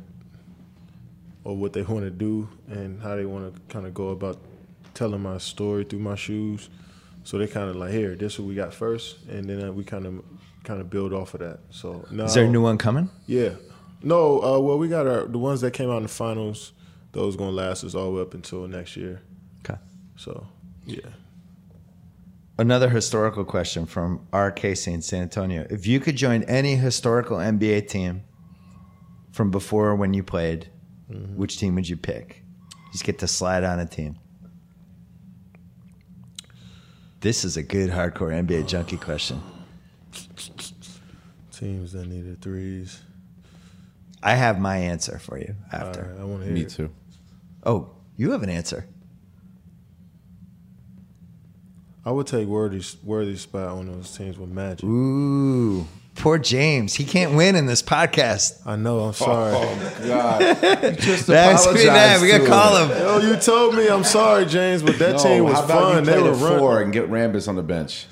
of what they want to do and how they want to kind of go about telling my story through my shoes. So they kind of like, here, this is what we got first, and then uh, we kind of kind of build off of that. So now, Is there a new one coming? Yeah, no. Uh, well, we got our the ones that came out in the finals. Those gonna last us all the way up until next year. Okay. So yeah. Another historical question from R. Casey in San Antonio. If you could join any historical NBA team from before when you played, mm-hmm. which team would you pick? Just get to slide on a team. This is a good hardcore NBA (sighs) junkie question. Teams that needed threes. I have my answer for you after. right, I want to hear. Me it. too. Oh, you have an answer. I would take Worthy's Worthy's spot on those teams with Magic. Ooh, poor James. He can't win in this podcast. I know. I'm sorry. Oh, God, (laughs) you just That's me mad. We gotta call him. Yo, you told me. I'm sorry, James, but that team was how about fun. You They were the run. four and get Rambis on the bench.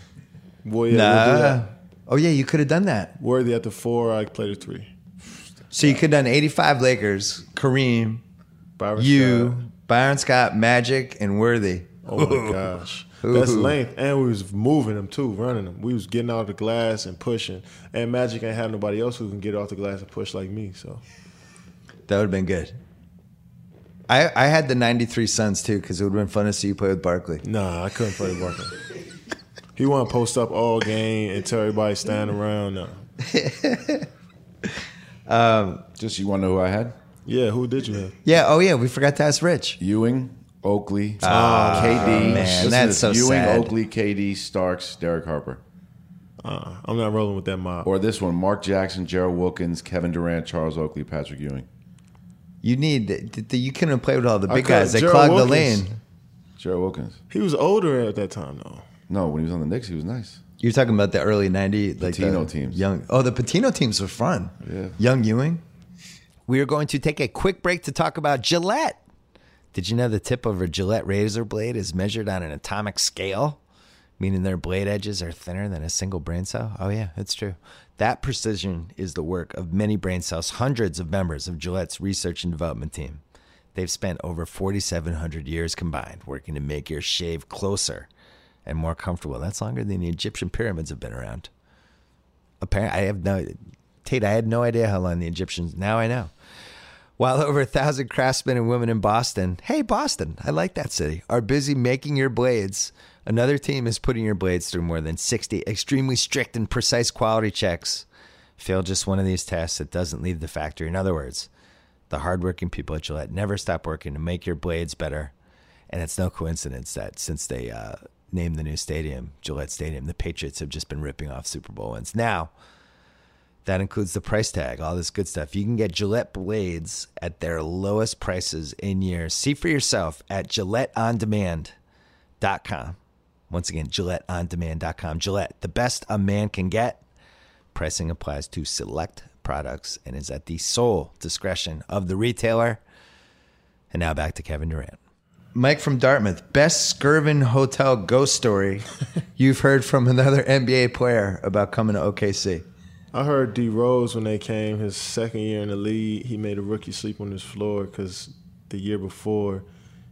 Boy, yeah, we'll do Nah. that. Oh yeah, you could have done that. Worthy at the four. I played the three. So you could have done 85 Lakers, Kareem, Byron you, Scott. Byron Scott, Magic, and Worthy. Oh my gosh. That's length, and we was moving them too, running them. We was getting out of the glass and pushing. And Magic ain't had nobody else who can get off the glass and push like me. So That would have been good. I, I had the 93 Suns too because it would have been fun to see you play with Barkley. nah, I couldn't play with Barkley. (laughs) he want to post up all game and tell everybody stand around. No. (laughs) Um, Just you want to know who I had? Yeah, who did you have? Yeah, oh yeah, we forgot to ask Rich. Ewing, Oakley, Ah, KD. man, that's this. so Ewing, sad. Oakley, KD, Starks, Derek Harper. Uh, I'm not rolling with that mob. Or this one: Mark Jackson, Gerald Wilkins, Kevin Durant, Charles Oakley, Patrick Ewing. You need th- th- you couldn't play with all the big guys. They Gerald clogged the Wilkins. lane. Gerald Wilkins. He was older at that time, though. No, when he was on the Knicks, he was nice. You're talking about the early '90s, like Pitino the teams. Young. Oh, the Pitino teams were fun. Yeah. Young Ewing. We are going to take a quick break to talk about Gillette. Did you know the tip of a Gillette razor blade is measured on an atomic scale? Meaning their blade edges are thinner than a single brain cell? Oh, yeah, it's true. That precision is the work of many brain cells, hundreds of members of Gillette's research and development team. They've spent over 4,700 years combined working to make your shave closer and more comfortable. That's longer than the Egyptian pyramids have been around. Apparently, I have no, Tate, I had no idea how long the Egyptians, now I know. While over a thousand craftsmen and women in Boston, hey, Boston, I like that city, are busy making your blades, another team is putting your blades through more than 60 extremely strict and precise quality checks. Fail just one of these tests, it doesn't leave the factory. In other words, the hardworking people at Gillette never stop working to make your blades better. And it's no coincidence that since they uh, named the new stadium, Gillette Stadium, the Patriots have just been ripping off Super Bowl wins. Now, that includes the price tag, all this good stuff. You can get Gillette blades at their lowest prices in years. See for yourself at GilletteOnDemand.com. Once again, GilletteOnDemand.com. Gillette, the best a man can get. Pricing applies to select products and is at the sole discretion of the retailer. And now back to Kevin Durant. Mike from Dartmouth, best Skirvin Hotel ghost story (laughs) you've heard from another NBA player about coming to OKC. I heard D Rose when they came his second year in the league. He made a rookie sleep on his floor because the year before,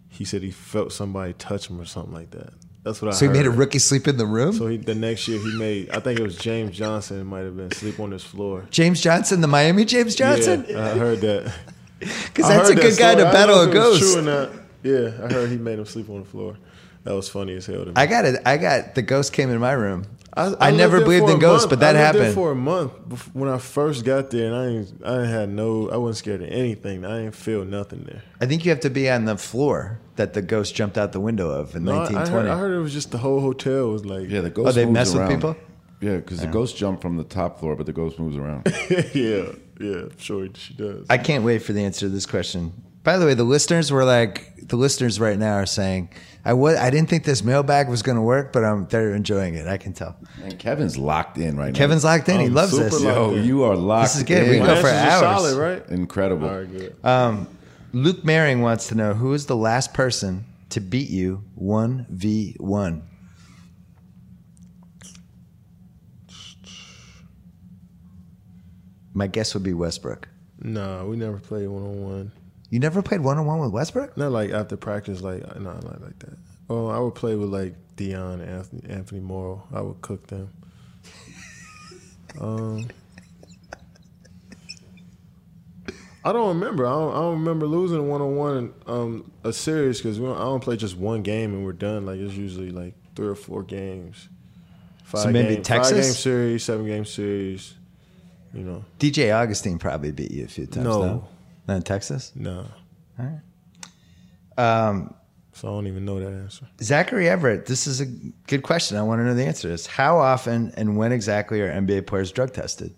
he said he felt somebody touch him or something like that. That's what I. So he heard. made a rookie sleep in the room? So he, the next year he made. I think it was James Johnson. It might have been sleep on his floor. James Johnson, the Miami James Johnson? Yeah, I heard that. (laughs) Because that's a good that guy to story. Battle a know if it was ghost. True or not? Yeah, I heard he made him sleep on the floor. That was funny as hell to me. I got it. I got the ghost came in my room. I, lived never believed in ghosts, month. but that I lived there happened. for a month bef- when I first got there, and I ain't, I ain't had no, I wasn't scared of anything. I didn't feel nothing there. I think you have to be on the floor that the ghost jumped out the window of in No, I, I, 1920. heard, I heard it was just the whole hotel was like, Yeah, the oh, ghost. Oh, they moves mess with people? Yeah, because the ghost jumped from the top floor, but the ghost moves around. (laughs) yeah, yeah, sure she does. I can't wait for the answer to this question. By the way, the listeners were like, the listeners right now are saying, I was, I didn't think this mailbag was going to work, but um, they're enjoying it. I can tell. and Kevin's locked in right now. Kevin's locked in. he I'm loves super this. locked now. Yo, you are locked. This is good. We in. can go for answers are hours. solid, right? Incredible. All right, good. Um, Luke Maring wants to know who is the last person to beat you 1v1? My guess would be Westbrook. No, we never played one on one. You never played one on one with Westbrook? Not like after practice, like no, not like that. Oh, I would play with like Dion Anthony, Anthony Morrow. I would cook them. Um, I don't remember. I don't, I don't remember losing one on one um a series because I don't play just one game and we're done. Like it's usually like three or four games. Five maybe game, Texas? Five game series, seven game series. You know, DJ Augustin probably beat you a few times. No. No. Not in Texas? no. All right. Um, So I don't even know that answer. Zachary Everett, this is a good question. I want to know the answer to this. How often and when exactly are NBA players drug tested?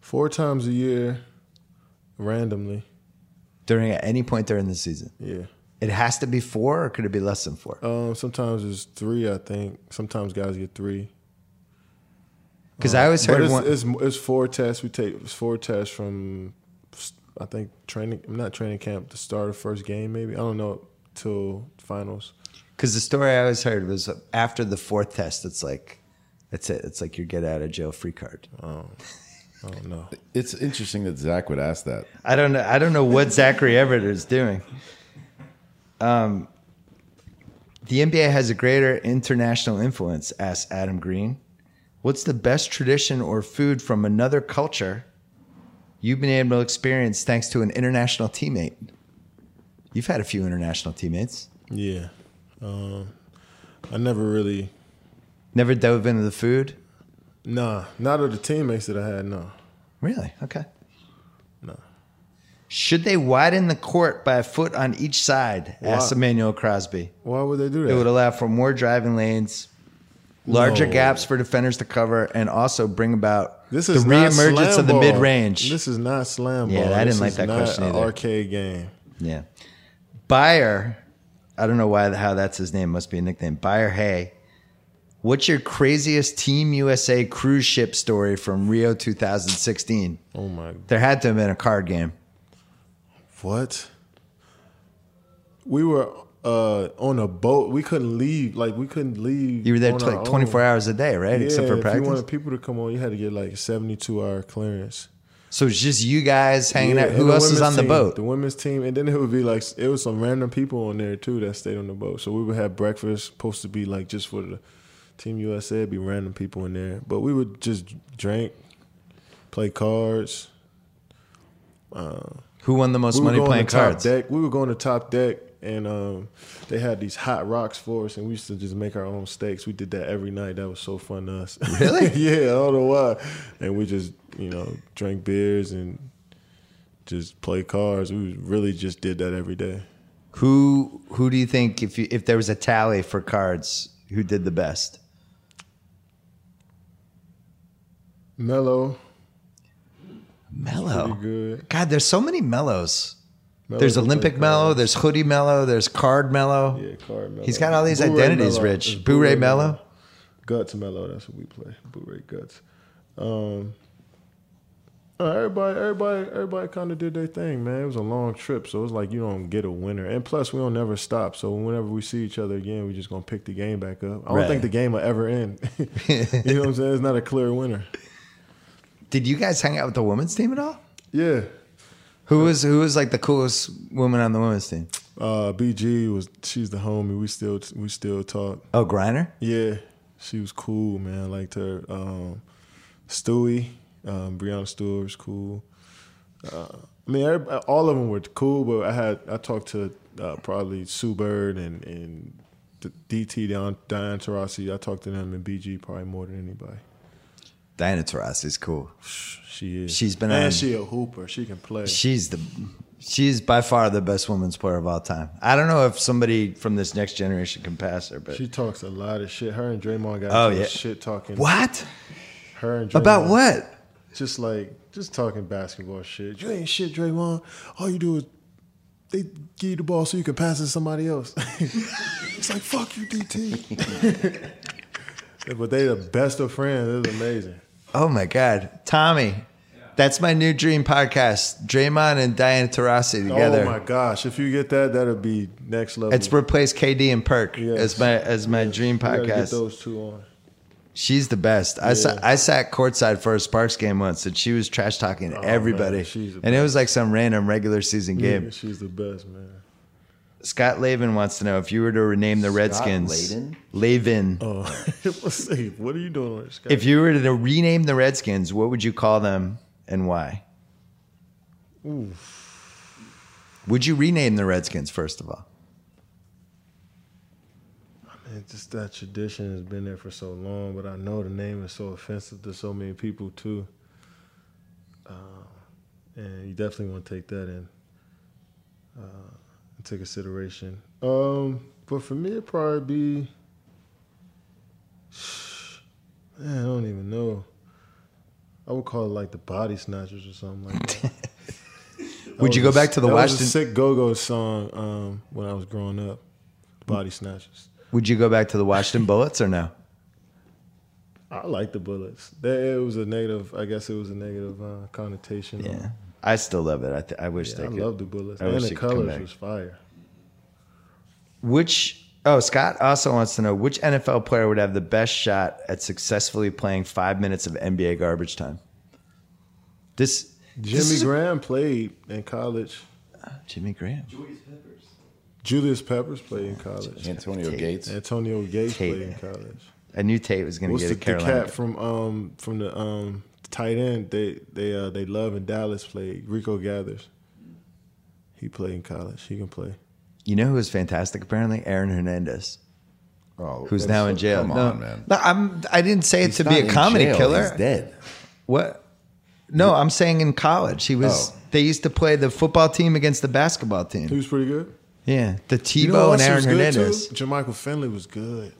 Four times a year, randomly. During at any point during the season? Yeah. It has to be four, or could it be less than four? Um, sometimes it's three. I think sometimes guys get three. Because I always heard it's, one. it's it's four tests. We take it's four tests from I think training. I'm not training camp. The start of first game, maybe. I don't know till finals. Because the story I always heard was after the fourth test, it's like, that's it. It's like your get out of jail free card. Oh. don't know. It's interesting that Zach would ask that. I don't know. I don't know what Zachary Everett is doing. Um, the NBA has a greater international influence, asked Adam Green. What's the best tradition or food from another culture you've been able to experience thanks to an international teammate? You've had a few international teammates. Yeah. Um, I never really. Never dove into the food? Nah, not of the teammates that I had. No. Really? Okay. No. Should they widen the court by a foot on each side? asked Emmanuel Crosby. Why would they do that? It would allow for more driving lanes, larger No. gaps for defenders to cover, and also bring about This the is not reemergence of the mid range. This is not slam ball. Yeah. I didn't This like that question either. Arcade game. Yeah. Bayer, I don't know why how that's his name. Must be a nickname. Bayer Hay. What's your craziest Team USA cruise ship story from Rio 2016? Oh my. There had to have been a card game. What? we were uh, on a boat. We couldn't leave. Like we couldn't leave. You were there like 24 own. hours a day, right? Yeah, Except for practice. if you wanted people to come on, you had to get like seventy-two hour clearance. so it's just you guys hanging Yeah, out. Who else is women's on the boat? The women's team, and then it would be like it was some random people on there too that stayed on the boat. So we would have breakfast, supposed to be like just for the Team USA. It'd be random people in there, but we would just drink, play cards. Who won the most we money playing on the top cards? deck. We would go on the top deck, and um, they had these hot rocks for us, and we used to just make our own steaks. We did that every night. That was so fun to us. (laughs) Really? yeah, I don't know why. And we just, you know, drank beers and just play cards. We really just did that every day. Who who do you think if you, if there was a tally for cards, who did the best? Melo, Melo. God, there's so many Melos. Melo There's Olympic Melo, there's hoodie Melo, there's card Melo. Yeah, card Melo. He's got all these Blu-ray identities, Melo. Rich. It's Blu-ray Melo. Guts Melo. That's what we play. Blu-ray guts. Um, uh, everybody, everybody, everybody kind of did their thing, man. It was a long trip, so it was like you don't get a winner. And plus, we don't never stop. So whenever we see each other again, we just gonna pick the game back up. I don't Right. think the game will ever end. (laughs) you know what I'm saying? It's not a clear winner. Did you guys hang out with the women's team at all? Yeah. Who was who was like the coolest woman on the women's team? Uh, BG was she's the homie. We still we still talk. Oh, Griner. Yeah, she was cool, man. I liked her. Um, Stewie, um, Breanna Stewart was cool. Uh, I mean, all of them were cool, but I had I talked to uh, probably Sue Bird and and DT Diane, Diane Taurasi. I talked to them and BG probably more than anybody. Diana Taurasi is cool. She is. She's been and on- she a hooper. She can play. She's the she's by far the best women's player of all time. I don't know if somebody from this next generation can pass her, but She talks a lot of shit. Her and Draymond got Oh, into yeah. shit talking. what Her and about what? Just like just talking basketball shit. You ain't shit, Draymond. All you do is they give you the ball so you can pass it to somebody else. (laughs) it's like fuck you, DT. (laughs) but they the best of friends. It's amazing. Oh my god, Tommy, that's my new dream podcast. Draymond and Diana Taurasi together. Oh my gosh! If you get that, that'll be next level. It's replaced KD and Perk Yes. as my as my dream You Get podcast. those two on. She's the best. I sat I sat courtside for a Sparks game once, and she was trash talking everybody, Oh, man, the and it was like some random regular season game. Yeah, she's the best, man. Scott Lavin wants to know if you were to rename the Redskins. Layden? Lavin. Oh, (laughs) let's see. What are you doing on this guy? If you were to rename the Redskins, what would you call them and why? Would you rename the Redskins first of all? Man, just that tradition has been there for so long, but I know the name is so offensive to so many people too. Uh, and you definitely want to take that in uh, into consideration. Um, but for me, it'd probably be. Man, I don't even know. I would call it like the Body Snatchers or something like that. (laughs) That Would you go a- back to the that Washington? Was a sick Go-Go song um, when I was growing up. Body Snatchers. Would you go back to the Washington Bullets or no? I like the bullets. That- It was a negative. I guess it was a negative uh, connotation. Yeah, I still love it. I, th- I wish Yeah, they I could. love the bullets, I and wish the they could colors was fire. Which oh Scott also wants to know which NFL player would have the best shot at successfully playing five minutes of NBA garbage time. This this Jimmy a- Graham played in college. Jimmy Graham. Julius Peppers Julius Peppers played in college. Antonio Tate. Gates. Antonio Gates Tate. played in college. I knew Tate was going to What's get the, a the cat from um from the um tight end they they uh they love in Dallas played Rico Gathers. He played in college. He can play. You know who was fantastic? Apparently, Aaron Hernandez, Oh, who's now in jail. Come no, on, man. no, I'm. I didn't say it to be a comedy jail. killer. He's dead. What? No, I'm saying in college he was. Oh. They used to play the football team against the basketball team. He was pretty good. Yeah, the Tebow You know and Aaron Hernandez. too? Jermichael Finley was good.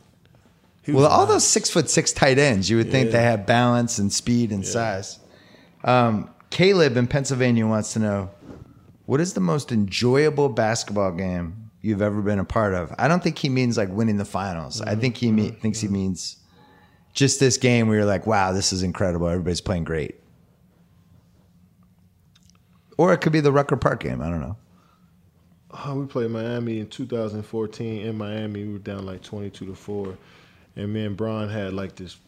He Well, all those six foot six tight ends, you would think they have balance and speed and size. Um, Caleb in Pennsylvania wants to know what is the most enjoyable basketball game you've ever been a part of? I don't think he means like winning the finals. I mm-hmm. think he me- mm-hmm. thinks he mm-hmm. means just this game where you're like, wow, this is incredible. Everybody's playing great. Or it could be the Rucker Park game. I don't know. Oh, we played Miami in 2014 in Miami. We were down like 22 to four, and me and Bron had like this.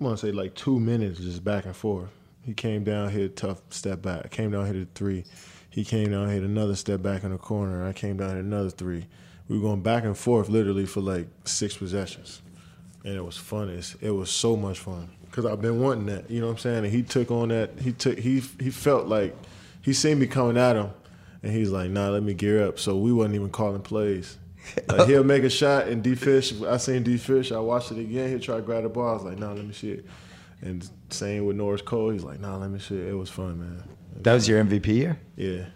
I want to say like two minutes just back and forth. He came down, hit a tough step back. Came down, hit a three. He came down, hit another step back in the corner. I came down, hit another three. We were going back and forth literally for like six possessions, and it was fun. It's, it was so much fun because I've been wanting that. You know what I'm saying? And he took on that. He took. He he felt like he seen me coming at him, and he's like, "Nah, let me gear up." So we wasn't even calling plays. (laughs) Like he'll make a shot and D Fish. I seen D Fish. I watched it again. He'll try to grab the ball. I was like, "Nah, let me see it." And same with Norris Cole. He's like, "Nah, let me see it." Was fun, man. That was your MVP year? Yeah.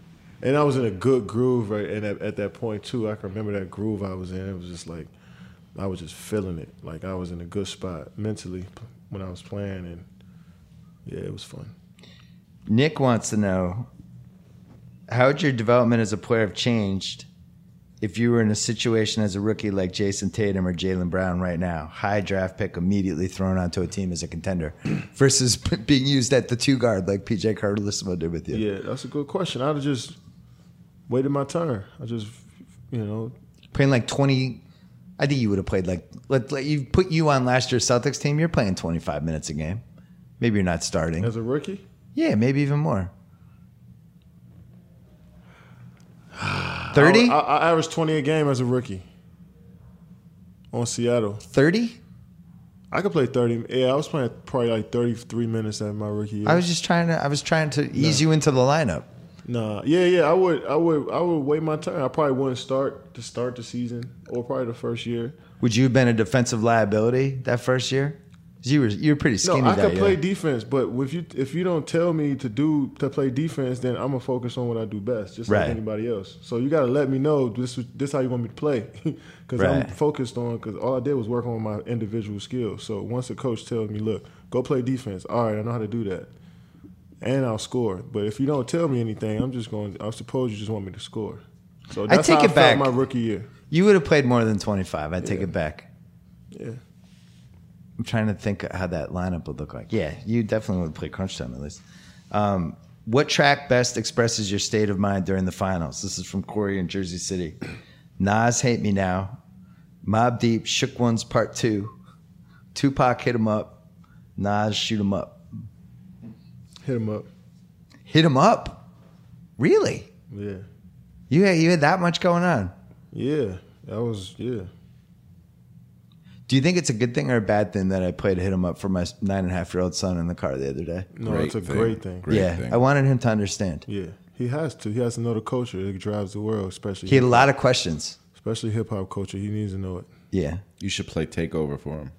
And I was in a good groove right and at, at that point too. I can remember that groove I was in. It was just like I was just feeling it. Like I was in a good spot mentally when I was playing and yeah, it was fun. Nick wants to know how would your development as a player have changed if you were in a situation as a rookie like Jayson Tatum or Jaylen Brown right now, high draft pick immediately thrown onto a team as a contender, (clears throat) versus (laughs) being used at the two guard like PJ Carlesimo did with you? Yeah, that's a good question. I'd have just waited my turn. I just, you know, Playing like 20, I think you would have played like, let, let you put you on last year's Celtics team, you're playing 25 minutes a game. Maybe you're not starting. as a rookie, Yeah, maybe even more. (sighs) (sighs) (sighs) 30? I, I, I averaged twenty a game as a rookie on Seattle. 30? I could play thirty. Yeah, I was playing probably like thirty-three minutes at my rookie year. I was just trying to I was trying to ease you into the lineup. Nah, yeah, yeah. I would, I would, I would wait my turn. I probably wouldn't start to start the season or probably the first year. Would you have been a defensive liability that first year? You were you were pretty skinny. No, I could play defense, but if you if you don't tell me to do to play defense, then I'm gonna focus on what I do best, just Right. like anybody else. So you got to let me know this this how you want me to play, (laughs) because I'm focused on because all I did was work on my individual skills. So once the coach tells me, look, go play defense, all right, I know how to do that, and I'll score. But if you don't tell me anything, I'm just going. I suppose you just want me to score. So that's take it I back. my rookie year. You would have played more than 25. I take Yeah. it back. Yeah. I'm trying to think how that lineup would look like. Yeah, you definitely would play crunch time at least. Um, what track best expresses your state of mind during the finals? This is from Corey in Jersey City. Nas Hate Me Now, Mobb Deep, Shook Ones Part 2, Tupac Hit 'em Up, Nas Shoot 'em Up. Hit him up. Hit 'em Up? Really? Yeah. You had, you had that much going on? Yeah. That was yeah. Do you think it's a good thing or a bad thing that I played Hit 'em Up for my nine and a half year old son in the car the other day? No, Great it's a thing. great thing. Great yeah, thing. I wanted him to understand. Yeah, he has to. He has to know the culture. It drives the world, especially He had a lot of questions. especially hip hop culture. He needs to know it. Yeah. You should play takeover for him.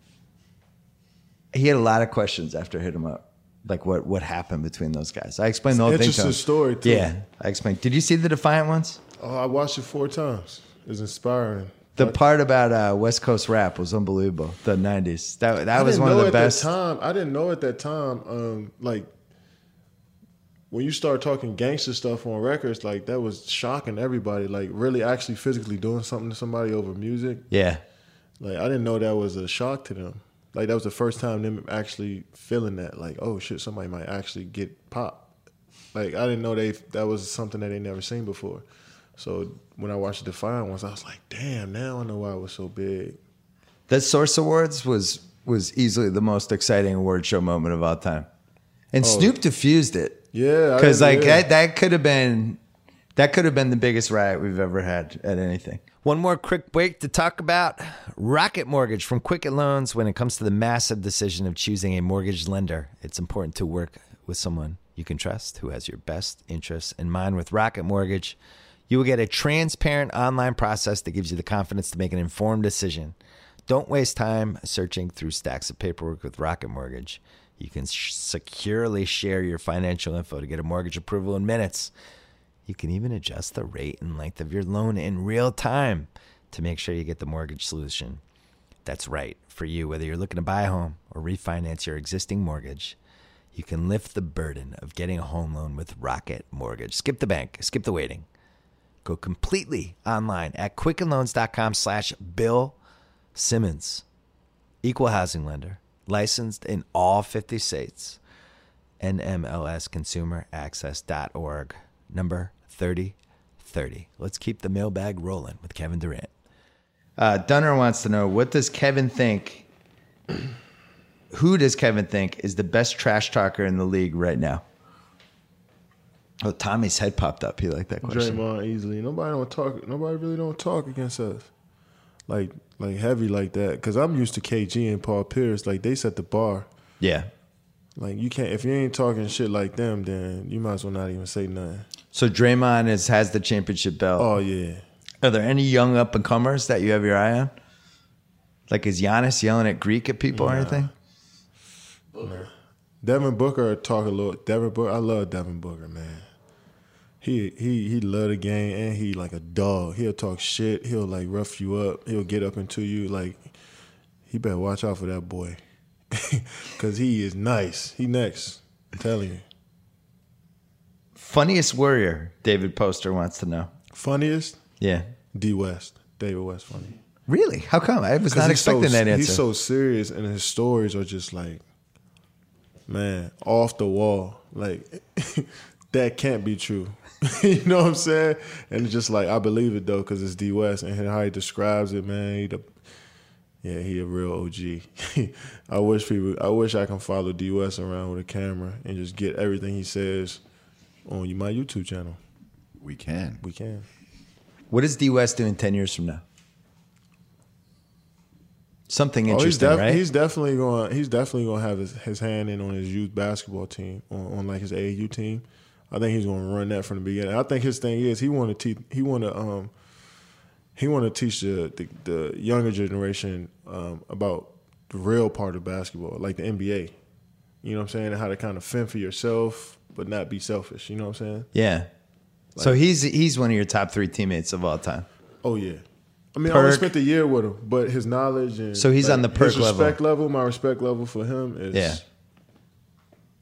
He had a lot of questions after hit him up. Like what what happened between those guys. I explained the whole thing to Interesting him. story too. Yeah, I explained. Did you see the Defiant ones? Oh, I watched it four times. It's inspiring. The part about uh, West Coast rap was unbelievable. The '90s. That that I was one of the at best. That time, I didn't know at that time. Um, like when you start talking gangster stuff on records, like that was shocking everybody. Like really, actually, physically doing something to somebody over music. Yeah, Like I didn't know that was a shock to them. Like that was the first time them actually feeling that. Like oh shit, somebody might actually get popped. Like I didn't know they that was something that they never seen before. So when I watched the Defiant ones, I was like, damn, now I know why it was so big. that Source Awards was was easily the most exciting award show moment of all time, and oh. Snoop diffused it Yeah, because like yeah. that that could have been that could have been the biggest riot we've ever had at anything. One more quick break to talk about Rocket Mortgage from Quicken Loans. When it comes to the massive decision of choosing a mortgage lender, it's important to work with someone you can trust who has your best interests in mind. With Rocket Mortgage, you will get a transparent online process that gives you the confidence to make an informed decision. Don't waste time searching through stacks of paperwork with Rocket Mortgage. You can sh- securely share your financial info to get a mortgage approval in minutes. You can even adjust the rate and length of your loan in real time to make sure you get the mortgage solution that's right for you, whether you're looking to buy a home or refinance your existing mortgage. You can lift the burden of getting a home loan with Rocket Mortgage. Skip the bank, skip the waiting. Go completely online at quickenloans.com slash Bill Simmons. Equal housing lender, licensed in all 50 states. NMLSconsumeraccess.org, number 30. Let's keep the mailbag rolling with Kevin Durant. Uh, Dunner wants to know what does Kevin think? (clears throat) Who does Kevin think is the best trash talker in the league right now? Oh, Tommy's head popped up. He liked that question. Draymond easily. Nobody don't talk. Nobody really don't talk against us, like like heavy like that. Because I'm used to KG and Paul Pierce. Like they set the bar. Yeah. Like you can't if you ain't talking shit like them, then you might as well not even say nothing. So Draymond is has the championship belt. Oh yeah. Are there any young up and comers that you have your eye on? Like is Giannis yelling at Greek at people or Nah. anything? Devin Booker talk a little. Devin Booker, I love Devin Booker, man. He he he love the game and he like a dog. He'll talk shit. He'll like rough you up. He'll get up into you. Like he better watch out for that boy, (laughs) cause he is nice. He next. I'm telling you. Funniest warrior, David Poster wants to know. Funniest Yeah. D West, David West, funny. Really? How come? I was not he's so- expecting that answer. He's so serious, and his stories are just like, man, off the wall. Like (laughs) that can't be true. (laughs) you know what I'm saying? And it's just like I believe it though, because it's D West and how he describes it, man. He the, yeah, he a real OG. (laughs) I wish people, I wish I can follow D West around with a camera and just get everything he says on my YouTube channel. We can. We can. what is D West doing 10 years from now? Something Oh, he's, interesting, def- right? he's definitely going. He's definitely going to have his, his hand in on his youth basketball team, on, on like his AAU team. I think he's going to run that from the beginning. I think his thing is he want to teach. He want to um, he want to teach the, the the younger generation um, about the real part of basketball, like the NBA. You know what I'm saying? And how to kind of fend for yourself, but not be selfish. You know what I'm saying? yeah. so he's he's one of your top three teammates of all time. Oh yeah. I mean, I only spent a year with him, but his knowledge and So he's on the his Perk level. respect level. My respect level for him is Yeah.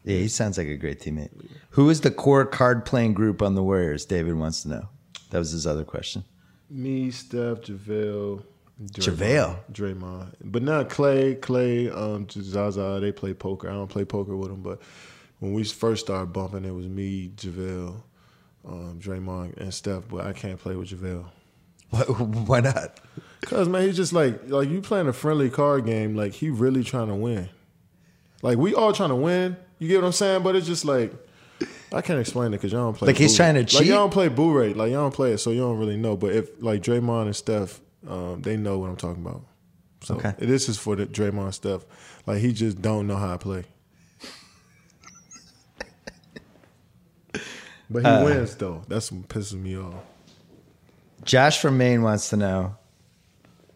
Yeah, he sounds like a great teammate. Who is the core card playing group on the Warriors? David wants to know. That was his other question. Me, Steph, JaVale, JaVale? Draymond, but not Clay. Clay, um, Zaza, they play poker. I don't play poker with them, but when we first started bumping, it was me, JaVale, um, Draymond, and Steph. But I can't play with JaVale. Why, why not? Cause man, he's just like like you playing a friendly card game. Like he really trying to win. Like we all trying to win. You get what I'm saying? But it's just like I can't explain it because y'all don't play. Like, he's trying to cheat. Like y'all don't play Boo rate. Like y'all don't play it, so you don't really know. But if like Draymond and Steph, um, they know what I'm talking about. So Okay. this is for the Draymond Steph. Like he just don't know how to play. But Uh, he wins though. That's what pisses me off. Josh from Maine wants to know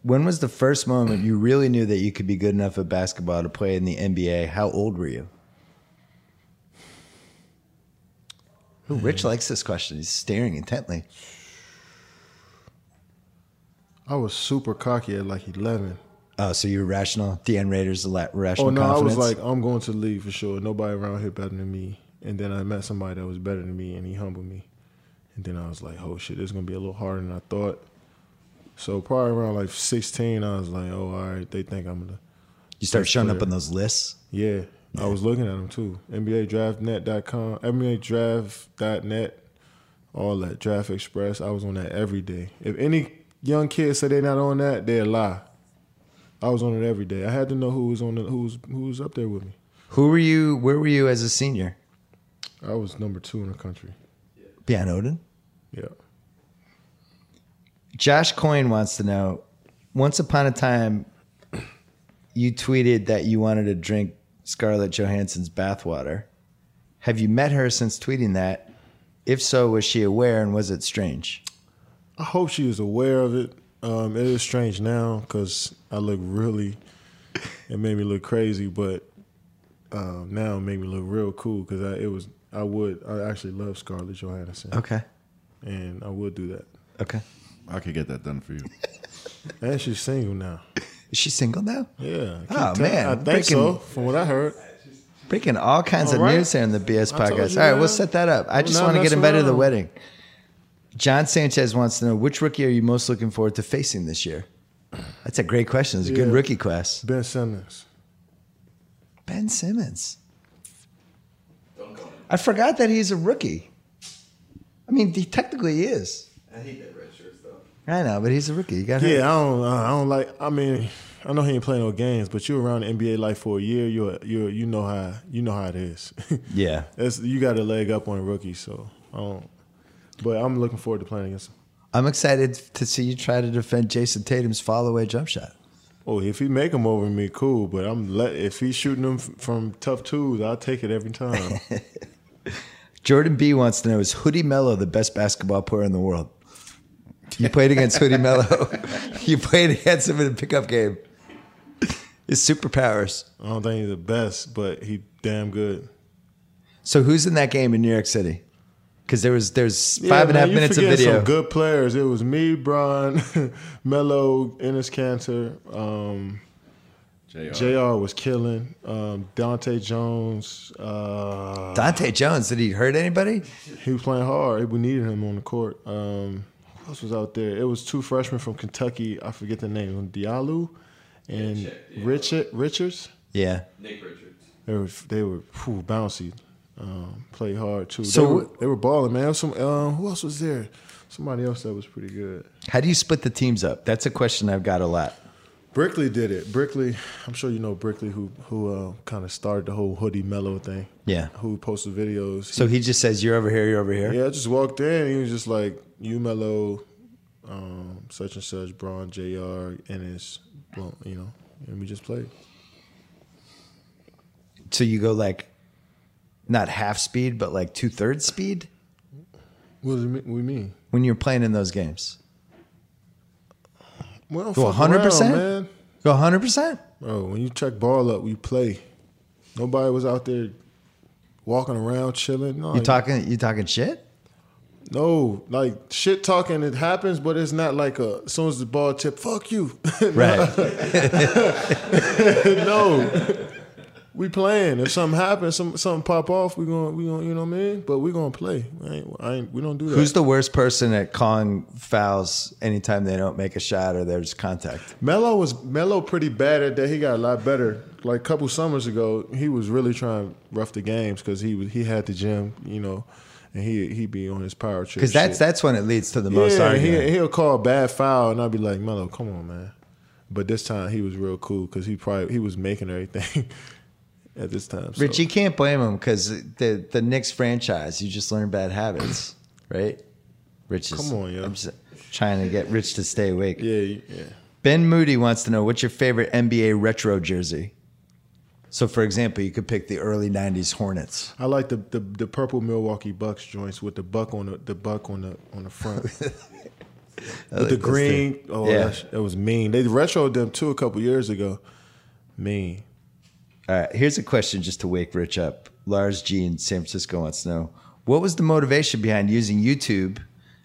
when was the first moment you really knew that you could be good enough at basketball to play in the NBA? How old were you? Ooh, Rich likes this question. He's staring intently. I was super cocky at like 11. Oh, so you're rational? DN Raiders, rational Oh no, confidence? I was like, I'm going to leave for sure. Nobody around here better than me. And then I met somebody that was better than me, and he humbled me. And then I was like, oh shit, this is gonna be a little harder than I thought. So probably around like 16, I was like, oh all right, they think I'm gonna. you start showing up player. on those lists. Yeah, I was looking at them too. NBA DraftNet.com, NBA Draft.net, all that Draft Express. I was on that every day. If any young kids say they're not on that, they're lie. I was on it every day. I had to know who was on the who was who was up there with me. Who were you? Where were you as a senior? I was number two in the country. Behind Oden. Yeah. Josh Coyne wants to know. Once upon a time, you tweeted that you wanted to drink Scarlett Johansson's bathwater. Have you met her since tweeting that? If so, was she aware and was it strange? I hope she is aware of it. Um, it is strange now because I look really. It made me look crazy, but um, now it made me look real cool because I it was I would I actually love Scarlett Johansson Okay. and I would do that. Okay. I could get that done for you. (laughs) And she's single now. Is she single now? Yeah. Oh, man. I think Breaking- so. From what I heard. Breaking all kinds All of news here in the BS podcast. you, All right, man. we'll set that up. I I'm just not want to get messing invited to the wedding. John Sanchez wants to know which rookie are you most looking forward to facing this year? That's a great question. It's a good rookie class. Ben Simmons. Ben Simmons. I forgot that he's a rookie. I mean, he technically he is. I hate that red shirt stuff. I know, but he's a rookie. You got Yeah, I don't. I don't like. I mean, I know he ain't playing no games, but you're around the NBA life for a year. You're you you know how you know how it is. (laughs) Yeah. You got a leg up on a rookie, so I don't. But I'm looking forward to playing against him. I'm excited to see you try to defend Jayson Tatum's fall away jump shot. Oh, if he make them over me, cool. But I'm let if he's shooting them from tough twos, I'll take it every time. (laughs) Jordan B wants to know is Hoodie Mello the best basketball player in the world? You played against Hoodie Melo. (laughs) you played against him in a pickup game. His superpowers. I don't think he's the best, but he damn good. So who's in that game in New York City? Because there was there's Yeah, five and a half man, you minutes of video. Some good players. It was me, Bron, (laughs) Melo, Enes Kanter. Um, JR. Jr. was killing. Um, Dahntay Jones. Uh, Dahntay Jones, did he hurt anybody? he was playing hard. We needed him on the court. Um, who else was out there? It was two freshmen from Kentucky. I forget the name. Diallo and Yeah, yeah. Richard Richards. Yeah. Nick Richards. They were they were whew, bouncy. Um, played hard too. So- they were, they were balling, man. Some um, who else was there? Somebody else that was pretty good. How do you split the teams up? That's a question I've got a lot. Brickley did it. Brickley, I'm sure you know Brickley, who who uh, kind of started the whole hoodie Melo thing. Yeah. Who posted videos. So he just says you're over here, you're over here. yeah, I just walked in. He was just like, "You Melo, um, such and such, Bron, Jr. Enes, well, you know." And we just played. So you go like not half speed, but like two thirds speed What it? We mean? when you're playing in those games. Well, Go 100%? man. Go 100. percent Bro, when you check ball up, we play. Nobody was out there walking around chilling. No, You talking? You talking shit? No, like shit talking, it happens, but it's not like a. As soon as the ball tip, fuck you. (laughs) Right. (laughs) no, we playing. If something happens, some something pop off, we going we going you know what I mean. But we gonna play. I ain't, I ain't, we don't do that. Who's the worst person at calling fouls anytime they don't make a shot or there's contact? Melo was Melo pretty bad at that. He got a lot better. Like a couple summers ago, he was really trying to rough the games because he was he had the gym, you know, and he he be on his power trip. Because that's shit. that's when it leads to the most yeah, argument. he, he'll call a bad foul, and I'll be like, Melo, come on, man. But this time he was real cool because he probably he was making everything (laughs) at this time. So. Rich, you can't blame him because the the Knicks franchise, you just learn bad habits, right? Rich is Come on, yo. I'm just trying to get Rich to stay awake. yeah, yeah. Ben Moody wants to know what's your favorite NBA retro jersey. So, for example, you could pick the early '90s Hornets. I like the, the the purple Milwaukee Bucks joints with the buck on the the buck on the on the front. (laughs) Like the green, thing. oh, yeah. that, that was mean. They retroed them too a couple years ago. Mean. All right, here's a question just to wake Rich up. Lars G in San Francisco wants to know what was the motivation behind using YouTube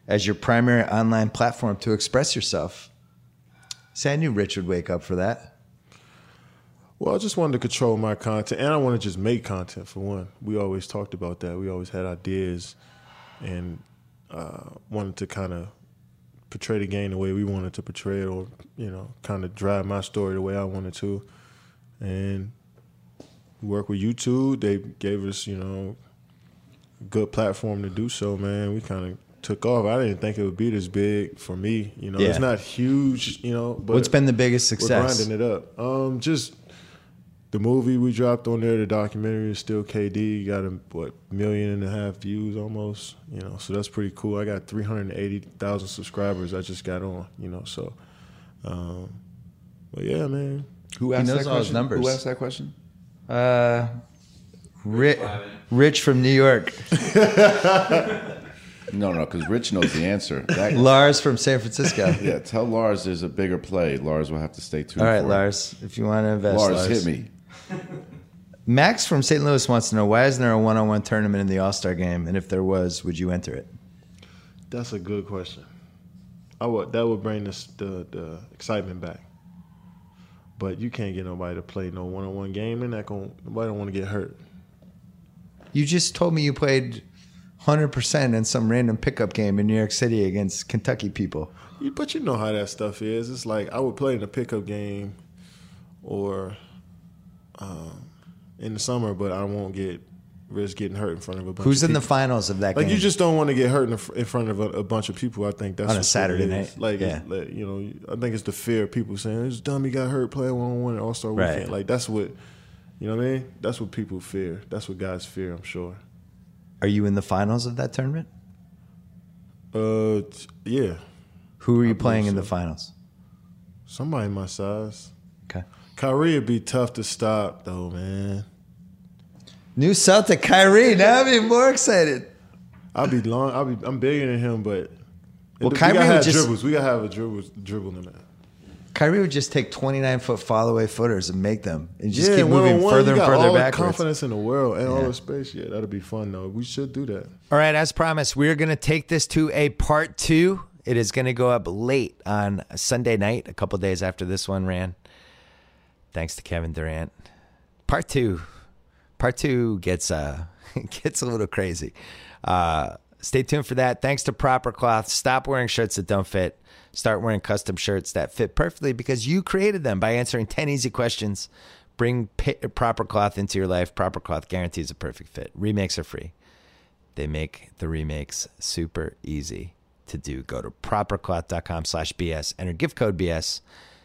as your primary online platform to express yourself? See, I knew Rich would wake up for that. Well, I just wanted to control my content, and I want to just make content for one. We always talked about that. We always had ideas, and uh, wanted to kind of portray the game the way we wanted to portray it, or you know, kind of drive my story the way I wanted to, and work with YouTube. They gave us, you know, good platform to do so. Man, we kind of took off. I didn't think it would be this big for me. You know, Yeah. it's not huge. You know, but What's been the biggest we're success? grinding it up. Um, just the movie we dropped on there, the documentary is still KD. Got a what million and a half views almost. You know, so that's pretty cool. I got three hundred eighty thousand subscribers. I just got on. You know, so. Um, but yeah, man. Who He asked knows that all his question? numbers. Who asked that question? Uh, Rich, Rich from New York, (laughs) No, no, because Rich knows the answer. That, Lars from San Francisco. (laughs) yeah, tell Lars there's a bigger play. Lars will have to stay tuned. All right, for. Lars, if you want to invest, Lars, Lars, hit me. Max from St. Louis wants to know why isn't there a one-on-one tournament in the All Star game, and if there was, would you enter it? That's a good question. I would that would bring this the the excitement back. But you can't get nobody to play no one on one game, and that going nobody don't want to get hurt. You just told me you played 100% in some random pickup game in New York City against Kentucky people. You- But you know how that stuff is. It's like I would play in a pickup game, or um, in the summer, but I won't get risk getting hurt in front of a bunch. Of people. Who's of in the finals of that Like game? you just don't want to get hurt in, fr- in front of a, a bunch of people. I think that's On a Saturday night? Like, Yeah. like, you know, I think it's the fear of people saying this dummy got hurt playing one on one at All Star Right. Weekend. Like that's what you know what I mean. That's what people fear. That's what guys fear. I'm sure. Are you in the finals of that tournament? Uh, yeah, Who are you believe playing in so. the finals? somebody my size. Okay. Kyrie would be tough to stop though, man. New Celtic Kyrie. Now I'm even more excited. I'll be long. I'll be. I'm bigger than him, but Well, we Kyrie gotta would have just- dribbles. We gotta have a dribble dribble in that. Kyrie would just take 29 foot follow-away footers and make them and just yeah, keep moving one-on-one, further and got further all the backwards. confidence in the world and all the space. Yeah, that'll be fun though. We should do that. All right, as promised, we're going to take this to a part two. It is going to go up late on Sunday night, a couple days after this one ran. Thanks to Kevin Durant. Part two, part two gets uh (laughs) gets a little crazy. Uh, stay tuned for that. Thanks to Proper Cloth. Stop wearing shirts that don't fit. Start wearing custom shirts that fit perfectly because you created them by answering ten easy questions. Bring pa Proper Cloth into your life. Proper Cloth guarantees a perfect fit. Remakes are free. They make the remakes super easy to do. Go to propercloth.com slash BS. Enter gift code BS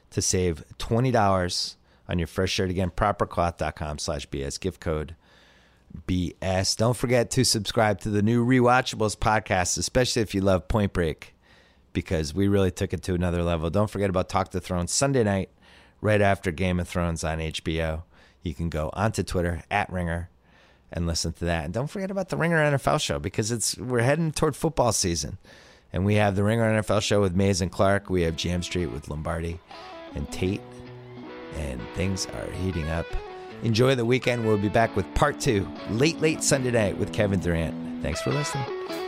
to save $20 on your first shirt. Again, propercloth.com slash BS. Gift code BS. Don't forget to subscribe to the new Rewatchables podcast, especially if you love Point Break, because we really took it to another level. Don't forget about Talk the Thrones Sunday night, right after Game of Thrones on HBO. You can go onto Twitter at Ringer and listen to that. And don't forget about the Ringer NFL show because it's we're heading toward football season. And we have the Ringer NFL show with Mays and Clark. We have GM Street with Lombardi and Tate. And things are heating up. Enjoy the weekend. We'll be back with part two, late, late Sunday night with Kevin Durant. Thanks for listening.